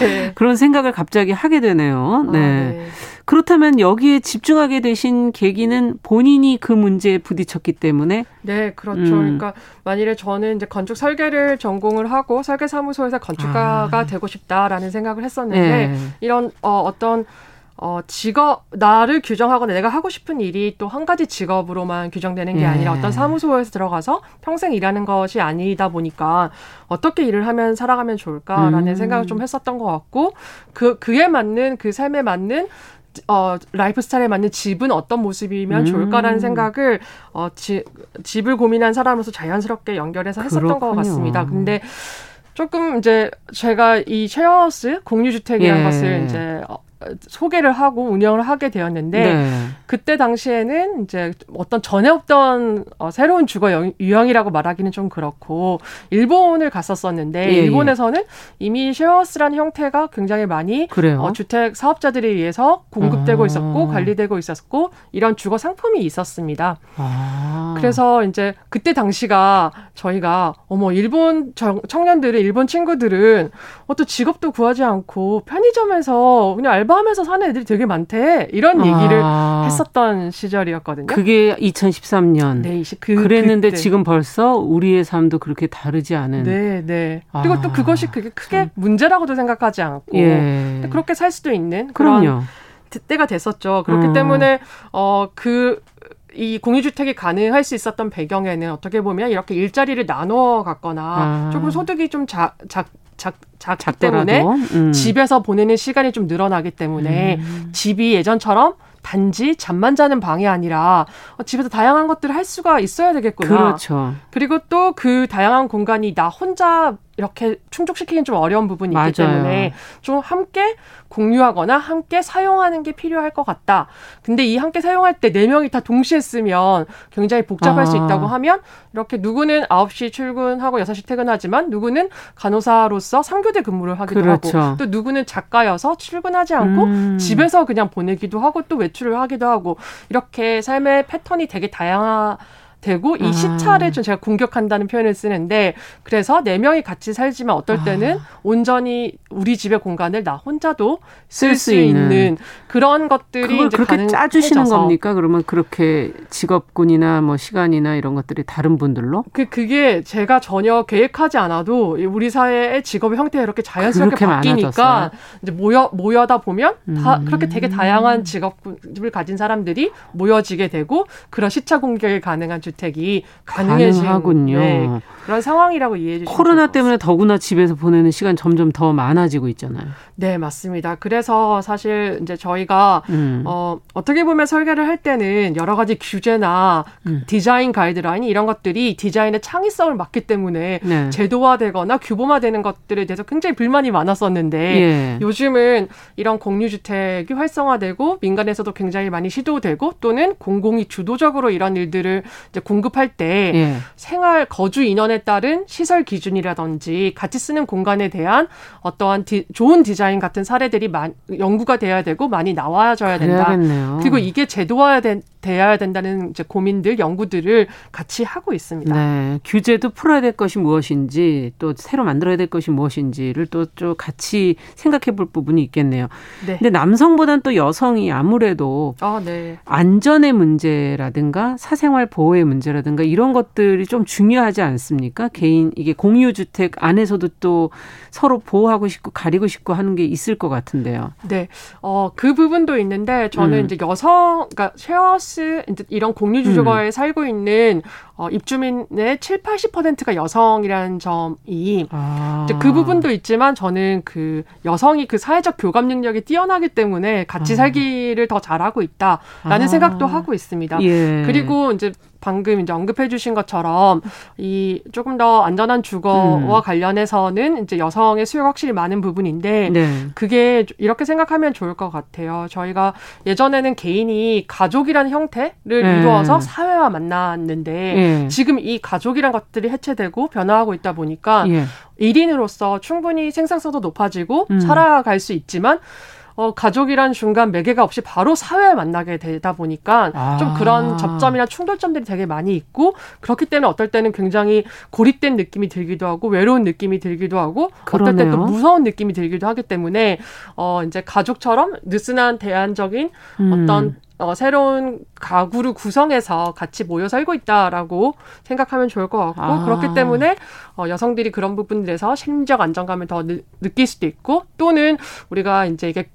네. (laughs) 그런 생각을 갑자기 하게 되네요. 아, 네. 아, 네. 그렇다면 여기에 집중하게 되신 계기는 본인이 그 문제에 부딪혔기 때문에 네, 그렇죠. 음. 그러니까 만일에 저는 이제 건축 설계를 전공을 하고 설계 사무소에서 건축가가 아. 되고 싶다라는 생각을 했었는데 네. 이런 어, 어떤 어, 직업, 나를 규정하거나 내가 하고 싶은 일이 또 한 가지 직업으로만 규정되는 게 예. 아니라 어떤 사무소에서 들어가서 평생 일하는 것이 아니다 보니까 어떻게 일을 하면 살아가면 좋을까라는 음. 생각을 좀 했었던 것 같고 그, 그에 맞는 그 삶에 맞는 어, 라이프 스타일에 맞는 집은 어떤 모습이면 음. 좋을까라는 생각을 어, 지, 집을 고민한 사람으로서 자연스럽게 연결해서 했었던 그렇군요. 것 같습니다. 근데 조금 이제 제가 이 쉐어하우스 공유주택이라는 예. 것을 이제 어, 소개를 하고 운영을 하게 되었는데 네. 그때 당시에는 이제 어떤 전에 없던 어, 새로운 주거 유형이라고 말하기는 좀 그렇고 일본을 갔었었는데 예, 예. 일본에서는 이미 쉐어스라는 형태가 굉장히 많이 어, 주택 사업자들에 의해서 공급되고 아. 있었고 관리되고 있었고 이런 주거 상품이 있었습니다. 아. 그래서 이제 그때 당시가 저희가 어머 일본 청년들의 일본 친구들은 어떤 직업도 구하지 않고 편의점에서 그냥 알 바하면서 사는 애들이 되게 많대. 이런 얘기를 아. 했었던 시절이었거든요. 그게 2013년. 네, 그, 그랬는데 그때. 지금 벌써 우리의 삶도 그렇게 다르지 않은. 네, 네. 그리고 아. 또 그것이 그게 크게 참. 문제라고도 생각하지 않고 예. 그렇게 살 수도 있는 그런 그럼요. 때가 됐었죠. 그렇기 음. 때문에 어그 이 공유주택이 가능할 수 있었던 배경에는 어떻게 보면 이렇게 일자리를 나눠 갖거나 아. 조금 소득이 좀 작, 작, 작, 때문에 음. 집에서 보내는 시간이 좀 늘어나기 때문에 음. 집이 예전처럼 단지 잠만 자는 방이 아니라 어, 집에서 다양한 것들을 할 수가 있어야 되겠구나. 그렇죠. 그리고 또 그 다양한 공간이 나 혼자 이렇게 충족시키긴 좀 어려운 부분이 있기 맞아요. 때문에 좀 함께 공유하거나 함께 사용하는 게 필요할 것 같다. 근데 이 함께 사용할 때 네 명이 다 동시에 쓰면 굉장히 복잡할 아. 수 있다고 하면 이렇게 누구는 9시 출근하고 6시 퇴근하지만 누구는 간호사로서 3교대 근무를 하기도 그렇죠. 하고 또 누구는 작가여서 출근하지 않고 음. 집에서 그냥 보내기도 하고 또 외출을 하기도 하고 이렇게 삶의 패턴이 되게 다양한 되고 이 아. 시차를 좀 제가 공격한다는 표현을 쓰는데 그래서 네 명이 같이 살지만 어떨 때는 아. 온전히 우리 집의 공간을 나 혼자도 쓸 수 있는. 그런 것들이 이제 그렇게 짜주시는 겁니까? 그러면 그렇게 직업군이나 뭐 시간이나 이런 것들이 다른 분들로? 그 그게 제가 전혀 계획하지 않아도 우리 사회의 직업의 형태가 이렇게 자연스럽게 바뀌니까 많아졌어요? 이제 모여 모여다 보면 다 음. 그렇게 되게 다양한 직업을 가진 사람들이 모여지게 되고 그런 시차 공격이 가능한 주 택이 가능해지는 네, 그런 상황이라고 이해해 주시면 코로나 때문에 더구나 집에서 보내는 시간 점점 더 많아지고 있잖아요. 네, 맞습니다. 그래서 사실 이제 저희가 음. 어, 어떻게 보면 설계를 할 때는 여러 가지 규제나 음. 디자인 가이드라인 이런 것들이 디자인의 창의성을 막기 때문에 네. 제도화되거나 규범화되는 것들에 대해서 굉장히 불만이 많았었는데 예. 요즘은 이런 공유주택이 활성화되고 민간에서도 굉장히 많이 시도되고 또는 공공이 주도적으로 이런 일들을 이제 공급할 때 예. 생활 거주 인원에 따른 시설 기준이라든지 같이 쓰는 공간에 대한 어떠한 디, 좋은 디자인 같은 사례들이 많, 연구가 돼야 되고 많이 나와줘야 된다. 그래야겠네요. 그리고 이게 제도화야 된, 돼야 된다는 이제 고민들, 연구들을 같이 하고 있습니다. 네, 규제도 풀어야 될 것이 무엇인지 또 새로 만들어야 될 것이 무엇인지를 또 좀 같이 생각해 볼 부분이 있겠네요. 네. 근데 남성보다는 또 여성이 아무래도 아, 네. 안전의 문제라든가 사생활 보호의 문제라든가 이런 것들이 좀 중요하지 않습니까? 개인 이게 공유 주택 안에서도 또 서로 보호하고 싶고 가리고 싶고 하는 게 있을 것 같은데요. 네, 어, 그 부분도 있는데 저는 음. 이제 여성, 그러니까 쉐어스 이런 공유 주거에 음. 살고 있는 어, 입주민의 7, 80%가 여성이라는 점이 아. 그 부분도 있지만 저는 그 여성이 그 사회적 교감 능력이 뛰어나기 때문에 같이 아. 살기를 더 잘하고 있다라는 아. 생각도 하고 있습니다. 예. 그리고 이제 방금 이제 언급해 주신 것처럼 이 조금 더 안전한 주거와 음. 관련해서는 이제 여성의 수요가 확실히 많은 부분인데 네. 그게 이렇게 생각하면 좋을 것 같아요. 저희가 예전에는 개인이 가족이라는 형태를 네. 이루어서 사회와 만났는데 네. 지금 이 가족이란 것들이 해체되고 변화하고 있다 보니까 예. 1인으로서 충분히 생산성도 높아지고 음. 살아갈 수 있지만 어, 가족이란 중간 매개가 없이 바로 사회에 만나게 되다 보니까 아. 좀 그런 접점이나 충돌점들이 되게 많이 있고 그렇기 때문에 어떨 때는 굉장히 고립된 느낌이 들기도 하고 외로운 느낌이 들기도 하고 그러네요. 어떨 때 또 무서운 느낌이 들기도 하기 때문에 어, 이제 가족처럼 느슨한 대안적인 음. 어떤 어, 새로운 가구를 구성해서 같이 모여 살고 있다라고 생각하면 좋을 것 같고 아. 그렇기 때문에 어, 여성들이 그런 부분들에서 심리적 안정감을 더 느, 느낄 수도 있고 또는 우리가 이제 이게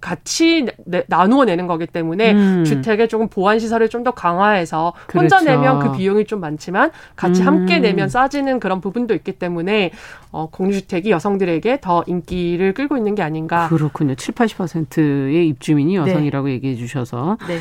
같이 내, 나누어 내는 거기 때문에 음. 주택에 조금 보완 시설을 좀 더 강화해서 그렇죠. 혼자 내면 그 비용이 좀 많지만 같이 음. 함께 내면 싸지는 그런 부분도 있기 때문에 어, 공유주택이 여성들에게 더 인기를 끌고 있는 게 아닌가. 그렇군요. 7, 80%의 입주민이 네. 여성이라고 네. 얘기해 주셔서. 네.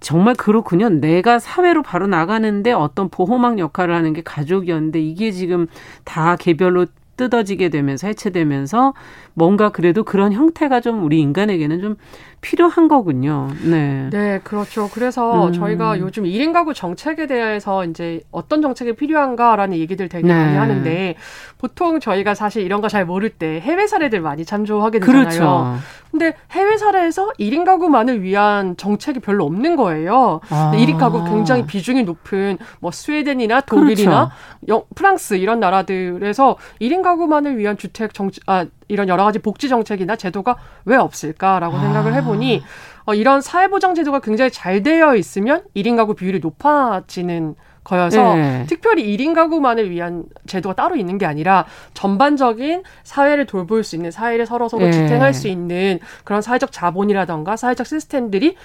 정말 그렇군요. 내가 사회로 바로 나가는데 어떤 보호막 역할을 하는 게 가족이었는데 이게 지금 다 개별로 뜯어지게 되면서 해체되면서 뭔가 그래도 그런 형태가 좀 우리 인간에게는 좀 필요한 거군요. 네. 네, 그렇죠. 그래서 음. 저희가 요즘 1인 가구 정책에 대해서 이제 어떤 정책이 필요한가라는 얘기들 되게 네. 많이 하는데 보통 저희가 사실 이런 거 잘 모를 때 해외 사례들 많이 참조하게 되잖아요. 그렇죠. 근데 해외 사례에서 1인 가구만을 위한 정책이 별로 없는 거예요. 아. 1인 가구 굉장히 비중이 높은 뭐 스웨덴이나 독일이나 그렇죠. 프랑스 이런 나라들에서 1인 가구만을 위한 주택 정책 아 이런 여러 가지 복지 정책이나 제도가 왜 없을까라고 아. 생각을 해보니 어, 이런 사회보장 제도가 굉장히 잘 되어 있으면 1인 가구 비율이 높아지는 거여서 네. 특별히 1인 가구만을 위한 제도가 따로 있는 게 아니라 전반적인 사회를 돌볼 수 있는 사회를 서로 서로 네. 지탱할 수 있는 그런 사회적 자본이라던가 사회적 시스템들이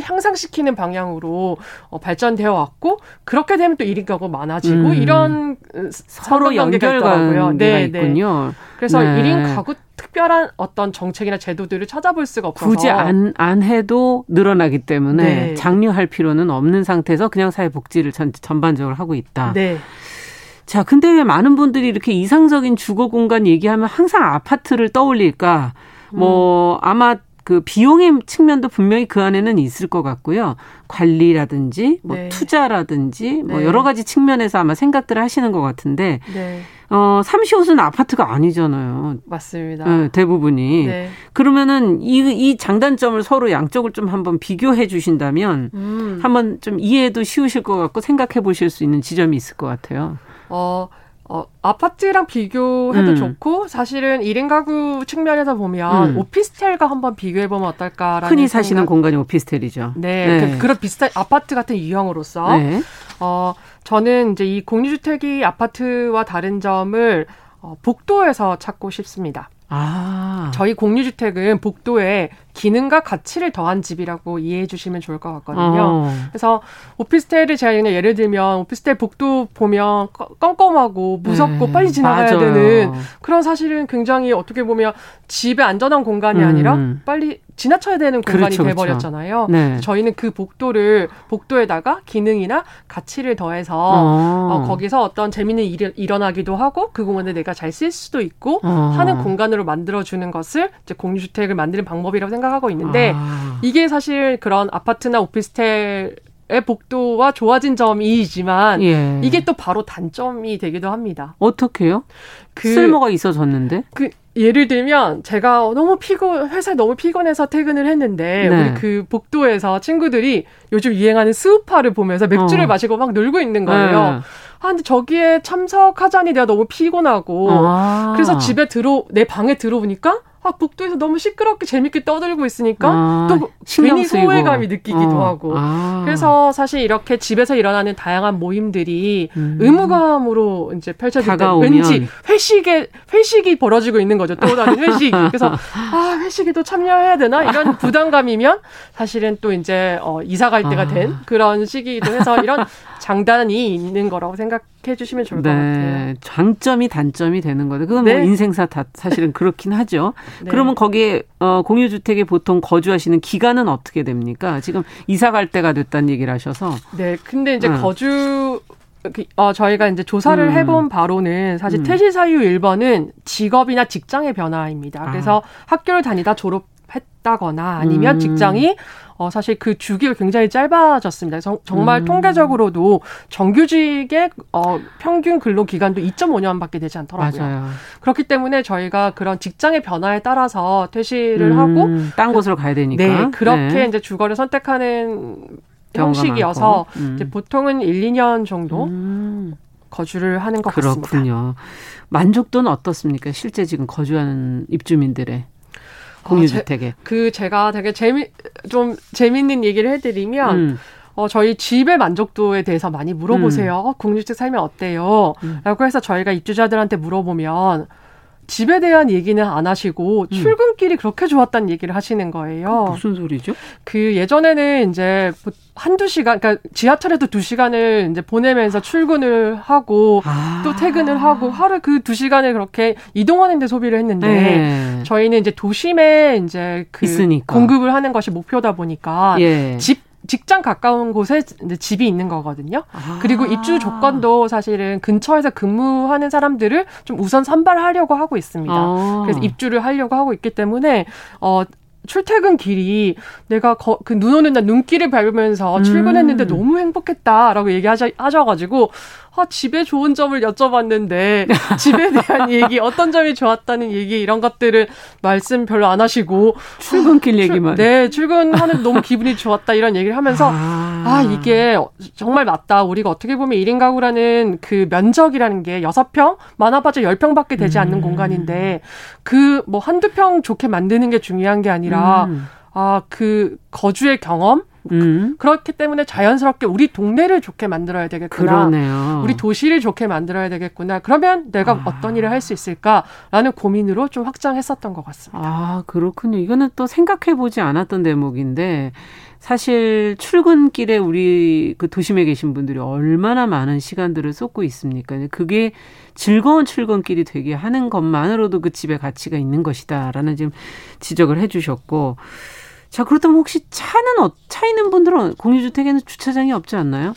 향상시키는 방향으로 어, 발전되어 왔고 그렇게 되면 또 1인 가구 많아지고 음. 이런 서로 연결관계가 네, 있군요. 네. 그래서 네. 1인 가구 특별한 어떤 정책이나 제도들을 찾아볼 수가 없어서 굳이 안, 안 해도 늘어나기 때문에 네. 장려할 필요는 없는 상태에서 그냥 사회복지를 전, 전반적으로 하고 있다. 네. 자, 근데 왜 많은 분들이 이렇게 이상적인 주거 공간 얘기하면 항상 아파트를 떠올릴까? 뭐 음. 아마 그 비용의 측면도 분명히 그 안에는 있을 것 같고요. 관리라든지 뭐 네. 투자라든지 뭐 네. 여러 가지 측면에서 아마 생각들을 하시는 것 같은데 네. 어, 삼시옷은 아파트가 아니잖아요. 맞습니다. 네, 대부분이. 네. 그러면은 이, 이 장단점을 서로 양쪽을 좀 한번 비교해 주신다면 음. 한번 좀 이해도 쉬우실 것 같고 생각해 보실 수 있는 지점이 있을 것 같아요. 어, 어, 아파트랑 비교해도 음. 좋고 사실은 1인 가구 측면에서 보면 음. 오피스텔과 한번 비교해 보면 어떨까라는 흔히 사시는 생각. 공간이 오피스텔이죠. 네, 네. 그, 런 비슷한 아파트 같은 유형으로서 네. 어, 저는 이제 이 공유주택이 아파트와 다른 점을 어, 복도에서 찾고 싶습니다. 아. 저희 공유주택은 복도에 기능과 가치를 더한 집이라고 이해해 주시면 좋을 것 같거든요. 어. 그래서 오피스텔을 제가 그냥 예를 들면 오피스텔 복도 보면 껌껌하고 무섭고 네. 빨리 지나가야 맞아요. 되는 그런 사실은 굉장히 어떻게 보면 집의 안전한 공간이 음. 아니라 빨리 지나쳐야 되는 공간이 그렇죠, 그렇죠. 돼버렸잖아요. 그렇죠. 네. 저희는 그 복도를 복도에다가 기능이나 가치를 더해서 어. 어, 거기서 어떤 재미있는 일이 일어나기도 하고 그 공간을 내가 잘 쓸 수도 있고 어. 하는 공간으로 만들어주는 것을 이제 공유주택을 만드는 방법이라고 생각 하고 있는데 아. 이게 사실 그런 아파트나 오피스텔 의 복도와 좋아진 점이지만 예. 이게 또 바로 단점이 되기도 합니다. 어떻게요? 그 쓸모가 있어졌는데? 그 예를 들면 제가 너무 피곤 회사에 너무 피곤해서 퇴근을 했는데 네. 우리 그 복도에서 친구들이 요즘 유행하는 스우파를 보면서 맥주를 어. 마시고 막 놀고 있는 거예요. 네. 아 근데 저기에 참석하자니 내가 너무 피곤하고 아. 그래서 집에 들어 내 방에 들어오니까 아, 복도에서 너무 시끄럽게 재밌게 떠들고 있으니까 아, 또 괜히 소외감이 느끼기도 어. 하고. 아. 그래서 사실 이렇게 집에서 일어나는 다양한 모임들이 음. 의무감으로 이제 펼쳐질 때 왠지 회식에 회식이 벌어지고 있는 거죠. 또 다른 회식. (laughs) 그래서 아, 회식에도 참여해야 되나? 이런 부담감이면 사실은 또 이제 어, 이사 갈 때가 아. 된 그런 시기도 해서 이런 장단이 있는 거라고 생각해 주시면 좋을 네. 것 같아요. 장점이 단점이 되는 거죠. 그건 뭐 네. 뭐 인생사 다 사실은 그렇긴 하죠. (laughs) 네. 그러면 거기에 어, 공유주택에 보통 거주하시는 기간은 어떻게 됩니까? 지금 이사 갈 때가 됐다는 얘기를 하셔서. 네, 근데 이제 음. 거주 그, 어, 저희가 이제 조사를 음. 해본 바로는 사실 음. 퇴실 사유 1번은 직업이나 직장의 변화입니다. 그래서 아. 학교를 다니다 졸업 했다거나 아니면 음. 직장이 어, 사실 그 주기가 굉장히 짧아졌습니다. 정, 말 음. 통계적으로도 정규직의 어, 평균 근로 기간도 2.5년밖에 되지 않더라고요. 맞아요. 그렇기 때문에 저희가 그런 직장의 변화에 따라서 퇴실을 음, 하고 딴 곳으로 가야 되니까 네, 그렇게 네. 이제 주거를 선택하는 형식이어서 음. 이제 보통은 1, 2년 정도 음. 거주를 하는 것 그렇군요. 같습니다. 그렇군요. 만족도는 어떻습니까? 실제 지금 거주하는 입주민들의 공유주택에. 아, 제, 그 제가 되게 재미 좀 재밌는 얘기를 해드리면. 음. 어, 저희 집의 만족도에 대해서 많이 물어보세요. 음. 어, 공유주택 살면 어때요? 음. 라고 해서 저희가 입주자들한테 물어보면 집에 대한 얘기는 안 하시고 음. 출근길이 그렇게 좋았다는 얘기를 하시는 거예요. 무슨 소리죠? 그 예전에는 이제 한두 시간, 그러니까 지하철에도 두 시간을 이제 보내면서 출근을 하고 아. 또 퇴근을 하고 하루 그 두 시간을 그렇게 이동하는 데 소비를 했는데 네. 저희는 이제 도심에 이제 그 있으니까. 공급을 하는 것이 목표다 보니까 예. 집 직장 가까운 곳에 집이 있는 거거든요. 아. 그리고 입주 조건도 사실은 근처에서 근무하는 사람들을 좀 우선 선발하려고 하고 있습니다. 아. 그래서 입주를 하려고 하고 있기 때문에 어 출퇴근 길이 내가 거, 그 눈 오는 날 눈길을 밟으면서 음. 출근했는데 너무 행복했다라고 얘기하셔가지고 아, 집에 좋은 점을 여쭤봤는데 집에 (laughs) 대한 얘기 어떤 점이 좋았다는 얘기 이런 것들을 말씀 별로 안 하시고 출근길 아, 얘기만 네 출근하는 너무 기분이 좋았다 이런 얘기를 하면서 아. 아. 이게 정말 맞다 우리가 어떻게 보면 1인 가구라는 그 면적이라는 게 6평 많아봤자 10평밖에 되지 않는 음. 공간인데 그 뭐 한두 평 좋게 만드는 게 중요한 게 아니라 음. 아그 거주의 경험 음. 그렇기 때문에 자연스럽게 우리 동네를 좋게 만들어야 되겠구나. 그러네요. 우리 도시를 좋게 만들어야 되겠구나. 그러면 내가 아. 어떤 일을 할 수 있을까라는 고민으로 좀 확장했었던 것 같습니다. 아, 그렇군요. 이거는 또 생각해 보지 않았던 대목인데 사실 출근길에 우리 그 도심에 계신 분들이 얼마나 많은 시간들을 쏟고 있습니까? 그게 즐거운 출근길이 되게 하는 것만으로도 그 집에 가치가 있는 것이다라는 지금 지적을 해주셨고. 자, 그렇다면 혹시 차는, 어, 차 있는 분들은 공유주택에는 주차장이 없지 않나요?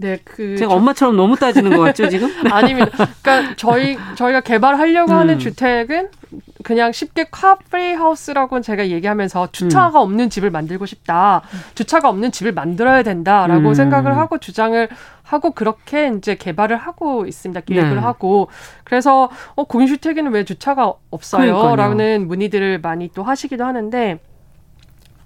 네, 그 제가 엄마처럼 너무 따지는 것 같죠 지금? (laughs) 아닙니다. 그러니까 저희 저희가 개발하려고 음. 하는 주택은 그냥 쉽게 카프리 하우스라고 제가 얘기하면서 주차가 음. 없는 집을 만들고 싶다. 주차가 없는 집을 만들어야 된다라고 음. 생각을 하고 주장을 하고 그렇게 이제 개발을 하고 있습니다. 기획을 네. 하고 그래서 어 공유주택에는 왜 주차가 없어요?라는 문의들을 많이 또 하시기도 하는데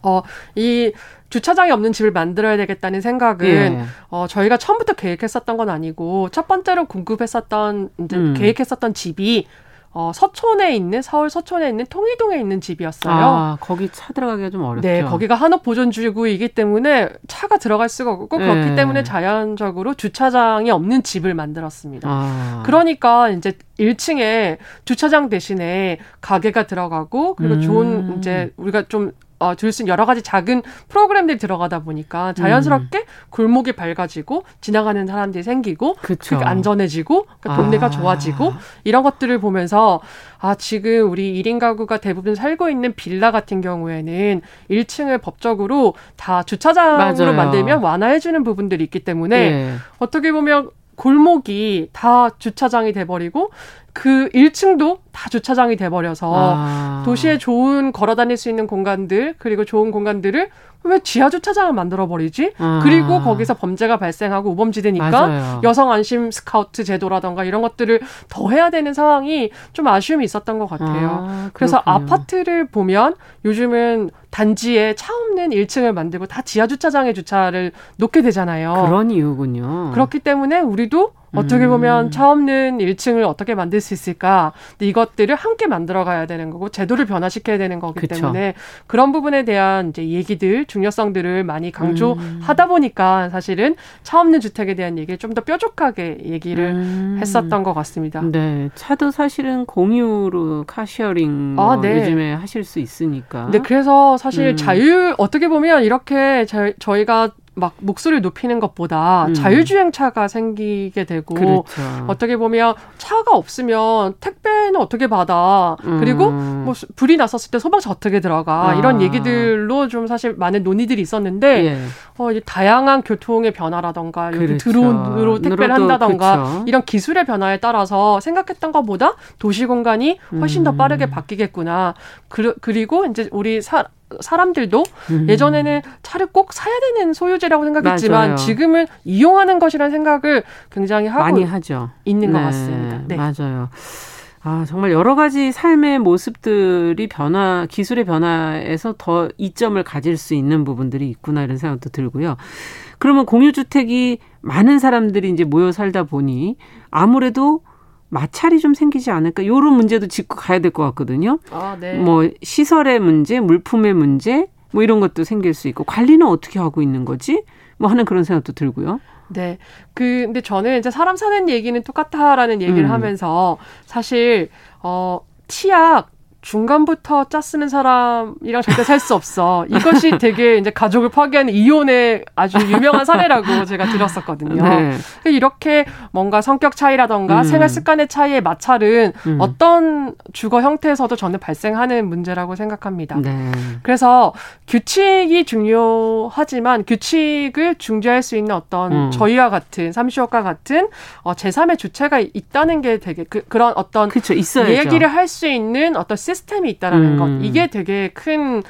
어 이 주차장이 없는 집을 만들어야 되겠다는 생각은 예. 어, 저희가 처음부터 계획했었던 건 아니고 첫 번째로 공급했었던 이제 음. 계획했었던 집이 어, 서촌에 있는 서울 서촌에 있는 통일동에 있는 집이었어요. 아, 거기 차 들어가기가 좀 어렵죠. 네, 거기가 한옥 보존주구이기 때문에 차가 들어갈 수가 없고 네. 그렇기 때문에 자연적으로 주차장이 없는 집을 만들었습니다. 아. 그러니까 이제 1층에 주차장 대신에 가게가 들어가고 그리고 음. 좋은 이제 우리가 좀 어, 있는 여러 가지 작은 프로그램들이 들어가다 보니까 자연스럽게 음. 골목이 밝아지고 지나가는 사람들이 생기고 그게 안전해지고 그러니까 동네가 아. 좋아지고 이런 것들을 보면서 아 지금 우리 1인 가구가 대부분 살고 있는 빌라 같은 경우에는 1층을 법적으로 다 주차장으로 맞아요. 만들면 완화해주는 부분들이 있기 때문에 네. 어떻게 보면 골목이 다 주차장이 돼버리고 그 1층도 다 주차장이 돼버려서 아. 도시에 좋은 걸어 다닐 수 있는 공간들 그리고 좋은 공간들을 왜 지하 주차장을 만들어 버리지? 아. 그리고 거기서 범죄가 발생하고 우범지대니까 맞아요. 여성 안심 스카우트 제도라던가 이런 것들을 더 해야 되는 상황이 좀 아쉬움이 있었던 것 같아요. 아, 그래서 아파트를 보면 요즘은 단지에 차 없는 1층을 만들고 다 지하 주차장에 주차를 놓게 되잖아요. 그런 이유군요. 그렇기 때문에 우리도 어떻게 보면 음. 차 없는 1층을 어떻게 만들 수 있을까? 근데 이것들을 함께 만들어 가야 되는 거고 제도를 변화시켜야 되는 거기 그쵸. 때문에 그런 부분에 대한 이제 얘기들 중요성들을 많이 강조하다 음. 보니까 사실은 차 없는 주택에 대한 얘기를 좀 더 뾰족하게 얘기를 음. 했었던 것 같습니다. 네, 차도 사실은 공유로 카시어링 아, 네. 요즘에 하실 수 있으니까. 네, 그래서 사실 음. 자율 어떻게 보면 이렇게 저, 저희가 막 목소리를 높이는 것보다 음. 자율주행차가 생기게 되고 그렇죠. 어떻게 보면 차가 없으면 택배는 어떻게 받아 음. 그리고 뭐 불이 났었을 때 소방차 어떻게 들어가 아. 이런 얘기들로 좀 사실 많은 논의들이 있었는데 예. 어, 이제 다양한 교통의 변화라던가 그렇죠. 드론으로 택배를 한다던가 그렇죠. 이런 기술의 변화에 따라서 생각했던 것보다 도시 공간이 훨씬 음. 더 빠르게 바뀌겠구나 그, 그리고 이제 우리 사 사람들도 음. 예전에는 차를 꼭 사야 되는 소유재라고 생각했지만 맞아요. 지금은 이용하는 것이라는 생각을 굉장히 하고 많이 하죠. 있는 네. 것 같습니다. 네. 맞아요. 아, 정말 여러 가지 삶의 모습들이 변화, 기술의 변화에서 더 이점을 가질 수 있는 부분들이 있구나 이런 생각도 들고요. 그러면 공유주택이 많은 사람들이 이제 모여 살다 보니 아무래도 마찰이 좀 생기지 않을까 요런 문제도 짚고 가야 될 것 같거든요. 아, 네. 뭐 시설의 문제, 물품의 문제 뭐 이런 것도 생길 수 있고 관리는 어떻게 하고 있는 거지? 뭐 하는 그런 생각도 들고요. 네. 그 근데 저는 이제 사람 사는 얘기는 똑같다라는 얘기를 음. 하면서 사실 어 치약 중간부터 짜 쓰는 사람이랑 절대 살 수 없어. 이것이 되게 이제 가족을 파괴하는 이혼의 아주 유명한 사례라고 제가 들었었거든요. 네. 이렇게 뭔가 성격 차이라던가 음. 생활 습관의 차이의 마찰은 음. 어떤 주거 형태에서도 저는 발생하는 문제라고 생각합니다. 네. 그래서 규칙이 중요하지만 규칙을 중재할 수 있는 어떤 음. 저희와 같은 삼시오과 같은 어, 제3의 주체가 있다는 게 되게 그, 런 어떤 그쵸, 얘기를 할 수 있는 어떤 시스 템이 있다라는 음. 것 이게 되게 큰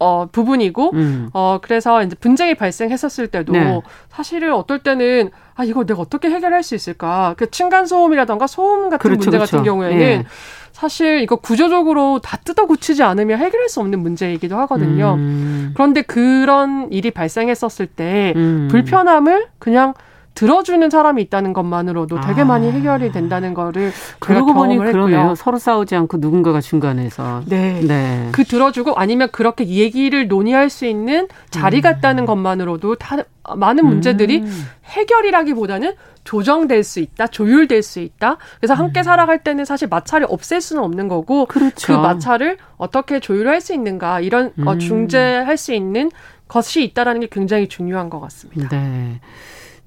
어, 부분이고, 음. 어, 그래서 이제 분쟁이 발생했었을 때도 네. 사실은 어떨 때는 아, 이거 내가 어떻게 해결할 수 있을까. 그 층간소음이라던가 소음 같은 그렇죠, 문제 같은 그렇죠. 경우에는 예. 사실 이거 구조적으로 다 뜯어 고치지 않으면 해결할 수 없는 문제이기도 하거든요. 음. 그런데 그런 일이 발생했었을 때 음. 불편함을 그냥 들어주는 사람이 있다는 것만으로도 되게 아. 많이 해결이 된다는 거를 그러고 보니 그러네요. 서로 싸우지 않고 누군가가 중간에서 네. 네. 그 들어주고 아니면 그렇게 얘기를 논의할 수 있는 자리가 음. 있다는 것만으로도 다 많은 문제들이 음. 해결이라기보다는 조정될 수 있다, 조율될 수 있다. 그래서 함께 음. 살아갈 때는 사실 마찰이 없앨 수는 없는 거고 그렇죠. 그 마찰을 어떻게 조율할 수 있는가 이런 어, 음. 어, 중재할 수 있는 것이 있다라는 게 굉장히 중요한 것 같습니다. 네.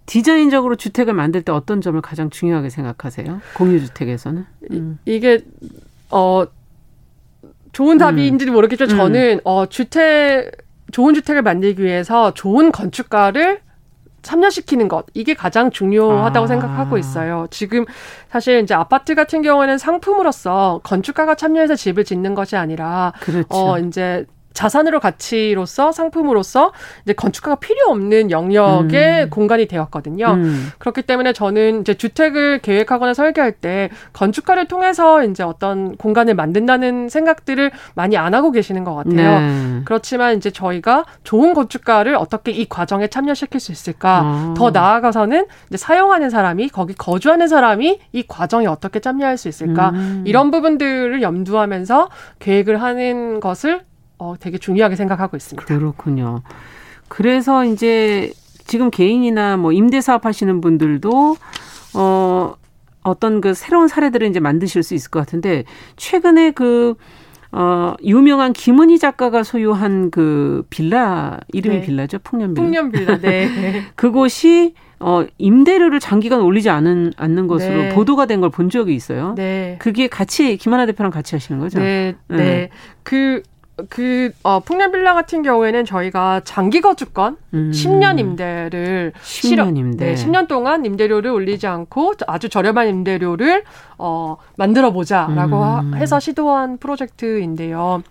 디자인적으로 주택을 만들 때 어떤 점을 가장 중요하게 생각하세요? 공유주택에서는? 음. 이, 게 어, 좋은 답인지는 음. 모르겠지만 음. 저는 어, 주택, 좋은 주택을 만들기 위해서 좋은 건축가를 참여시키는 것 이게 가장 중요하다고 아. 생각하고 있어요. 지금 사실 이제 아파트 같은 경우에는 상품으로서 건축가가 참여해서 집을 짓는 것이 아니라 그렇죠. 어 이제 자산으로 가치로서 상품으로서 이제 건축가가 필요 없는 영역의 음. 공간이 되었거든요. 음. 그렇기 때문에 저는 이제 주택을 계획하거나 설계할 때 건축가를 통해서 이제 어떤 공간을 만든다는 생각들을 많이 안 하고 계시는 것 같아요. 네. 그렇지만 이제 저희가 좋은 건축가를 어떻게 이 과정에 참여시킬 수 있을까? 아. 더 나아가서는 이제 사용하는 사람이 거기 거주하는 사람이 이 과정에 어떻게 참여할 수 있을까? 음. 이런 부분들을 염두하면서 계획을 하는 것을 어, 되게 중요하게 생각하고 있습니다. 그렇군요. 그래서 이제 지금 개인이나 뭐 임대 사업 하시는 분들도 어 어떤 그 새로운 사례들을 이제 만드실 수 있을 것 같은데 최근에 그 어, 유명한 김은희 작가가 소유한 그 빌라, 이름이 네. 빌라죠? 풍년빌라. 풍년빌라, 네. (laughs) 그곳이 어, 임대료를 장기간 올리지 않은, 않는 것으로 네. 보도가 된 걸 본 적이 있어요. 네. 그게 같이, 김하나 대표랑 같이 하시는 거죠? 네. 네. 네. 그, 그 어, 풍년빌라 같은 경우에는 저희가 장기 거주권 음. 10년 임대를 10년 임대 네, 10년 동안 임대료를 올리지 않고 아주 저렴한 임대료를 어 만들어 보자라고 음. 해서 시도한 프로젝트인데요.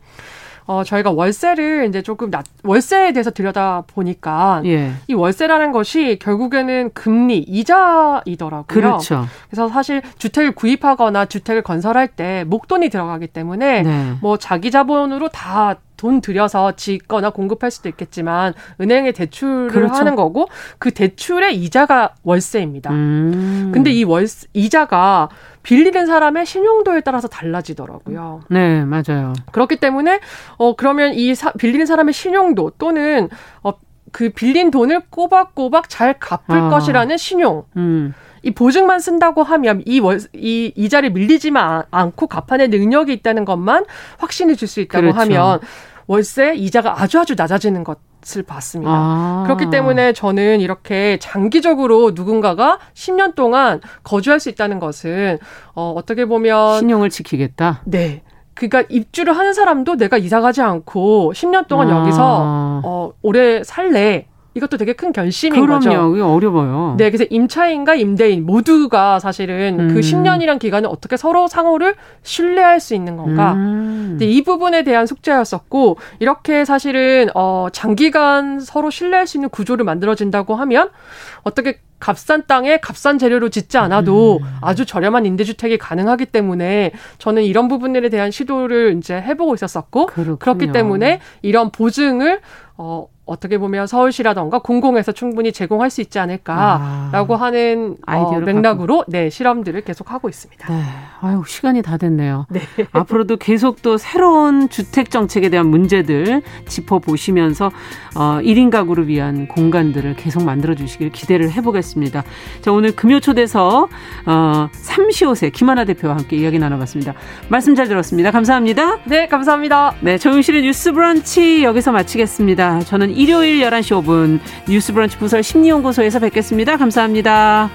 어, 저희가 월세를 이제 조금 낮, 월세에 대해서 들여다 보니까 예. 이 월세라는 것이 결국에는 금리, 이자이더라고요. 그렇죠. 그래서 사실 주택을 구입하거나 주택을 건설할 때 목돈이 들어가기 때문에 네. 뭐 자기 자본으로 다 돈 들여서 짓거나 공급할 수도 있겠지만 은행에 대출을 그렇죠. 하는 거고 그 대출의 이자가 월세입니다. 음. 근데 이 월세 이자가 빌리는 사람의 신용도에 따라서 달라지더라고요. 네, 맞아요. 그렇기 때문에 어 그러면 이 사, 빌리는 사람의 신용도 또는 어그 빌린 돈을 꼬박꼬박 잘 갚을 아. 것이라는 신용. 음. 이 보증만 쓴다고 하면 이, 월, 이 이자를 밀리지만 않고 갚아낼 능력이 있다는 것만 확신해 줄 수 있다고 그렇죠. 하면 월세 이자가 아주 아주 낮아지는 것 것을 봤습니다. 아. 그렇기 때문에 저는 이렇게 장기적으로 누군가가 10년 동안 거주할 수 있다는 것은 어, 어떻게 보면 신용을 지키겠다. 네. 그러니까 입주를 하는 사람도 내가 이사 가지 않고 10년 동안 아. 여기서 어, 오래 살래. 이것도 되게 큰 결심인 그럼요. 거죠. 그럼요. 어려워요. 네, 그래서 임차인과 임대인 모두가 사실은 그 음. 그 10년이란 기간을 어떻게 서로 상호를 신뢰할 수 있는 건가. 음. 근데 이 부분에 대한 숙제였었고 이렇게 사실은 어 장기간 서로 신뢰할 수 있는 구조를 만들어진다고 하면 어떻게 값싼 땅에 값싼 재료로 짓지 않아도 음. 아주 저렴한 임대주택이 가능하기 때문에 저는 이런 부분들에 대한 시도를 이제 해보고 있었었고 그렇군요. 그렇기 때문에 이런 보증을 어 어떻게 보면 서울시라던가 공공에서 충분히 제공할 수 있지 않을까라고 아, 하는 어, 맥락으로 갖고. 네 실험들을 계속 하고 있습니다. 네, 아유 시간이 다 됐네요. 네. (laughs) 앞으로도 계속 또 새로운 주택 정책에 대한 문제들 짚어 보시면서 어, 1인 가구를 위한 공간들을 계속 만들어 주시길 기대를 해보겠습니다. 자 오늘 금요 초대서 어, 삼시옷의 김하나 대표와 함께 이야기 나눠봤습니다. 말씀 잘 들었습니다. 감사합니다. 네, 감사합니다. 네, 정윤실의 뉴스브런치 여기서 마치겠습니다. 저는 일요일 11시 5분 뉴스브런치 부설 심리연구소에서 뵙겠습니다. 감사합니다.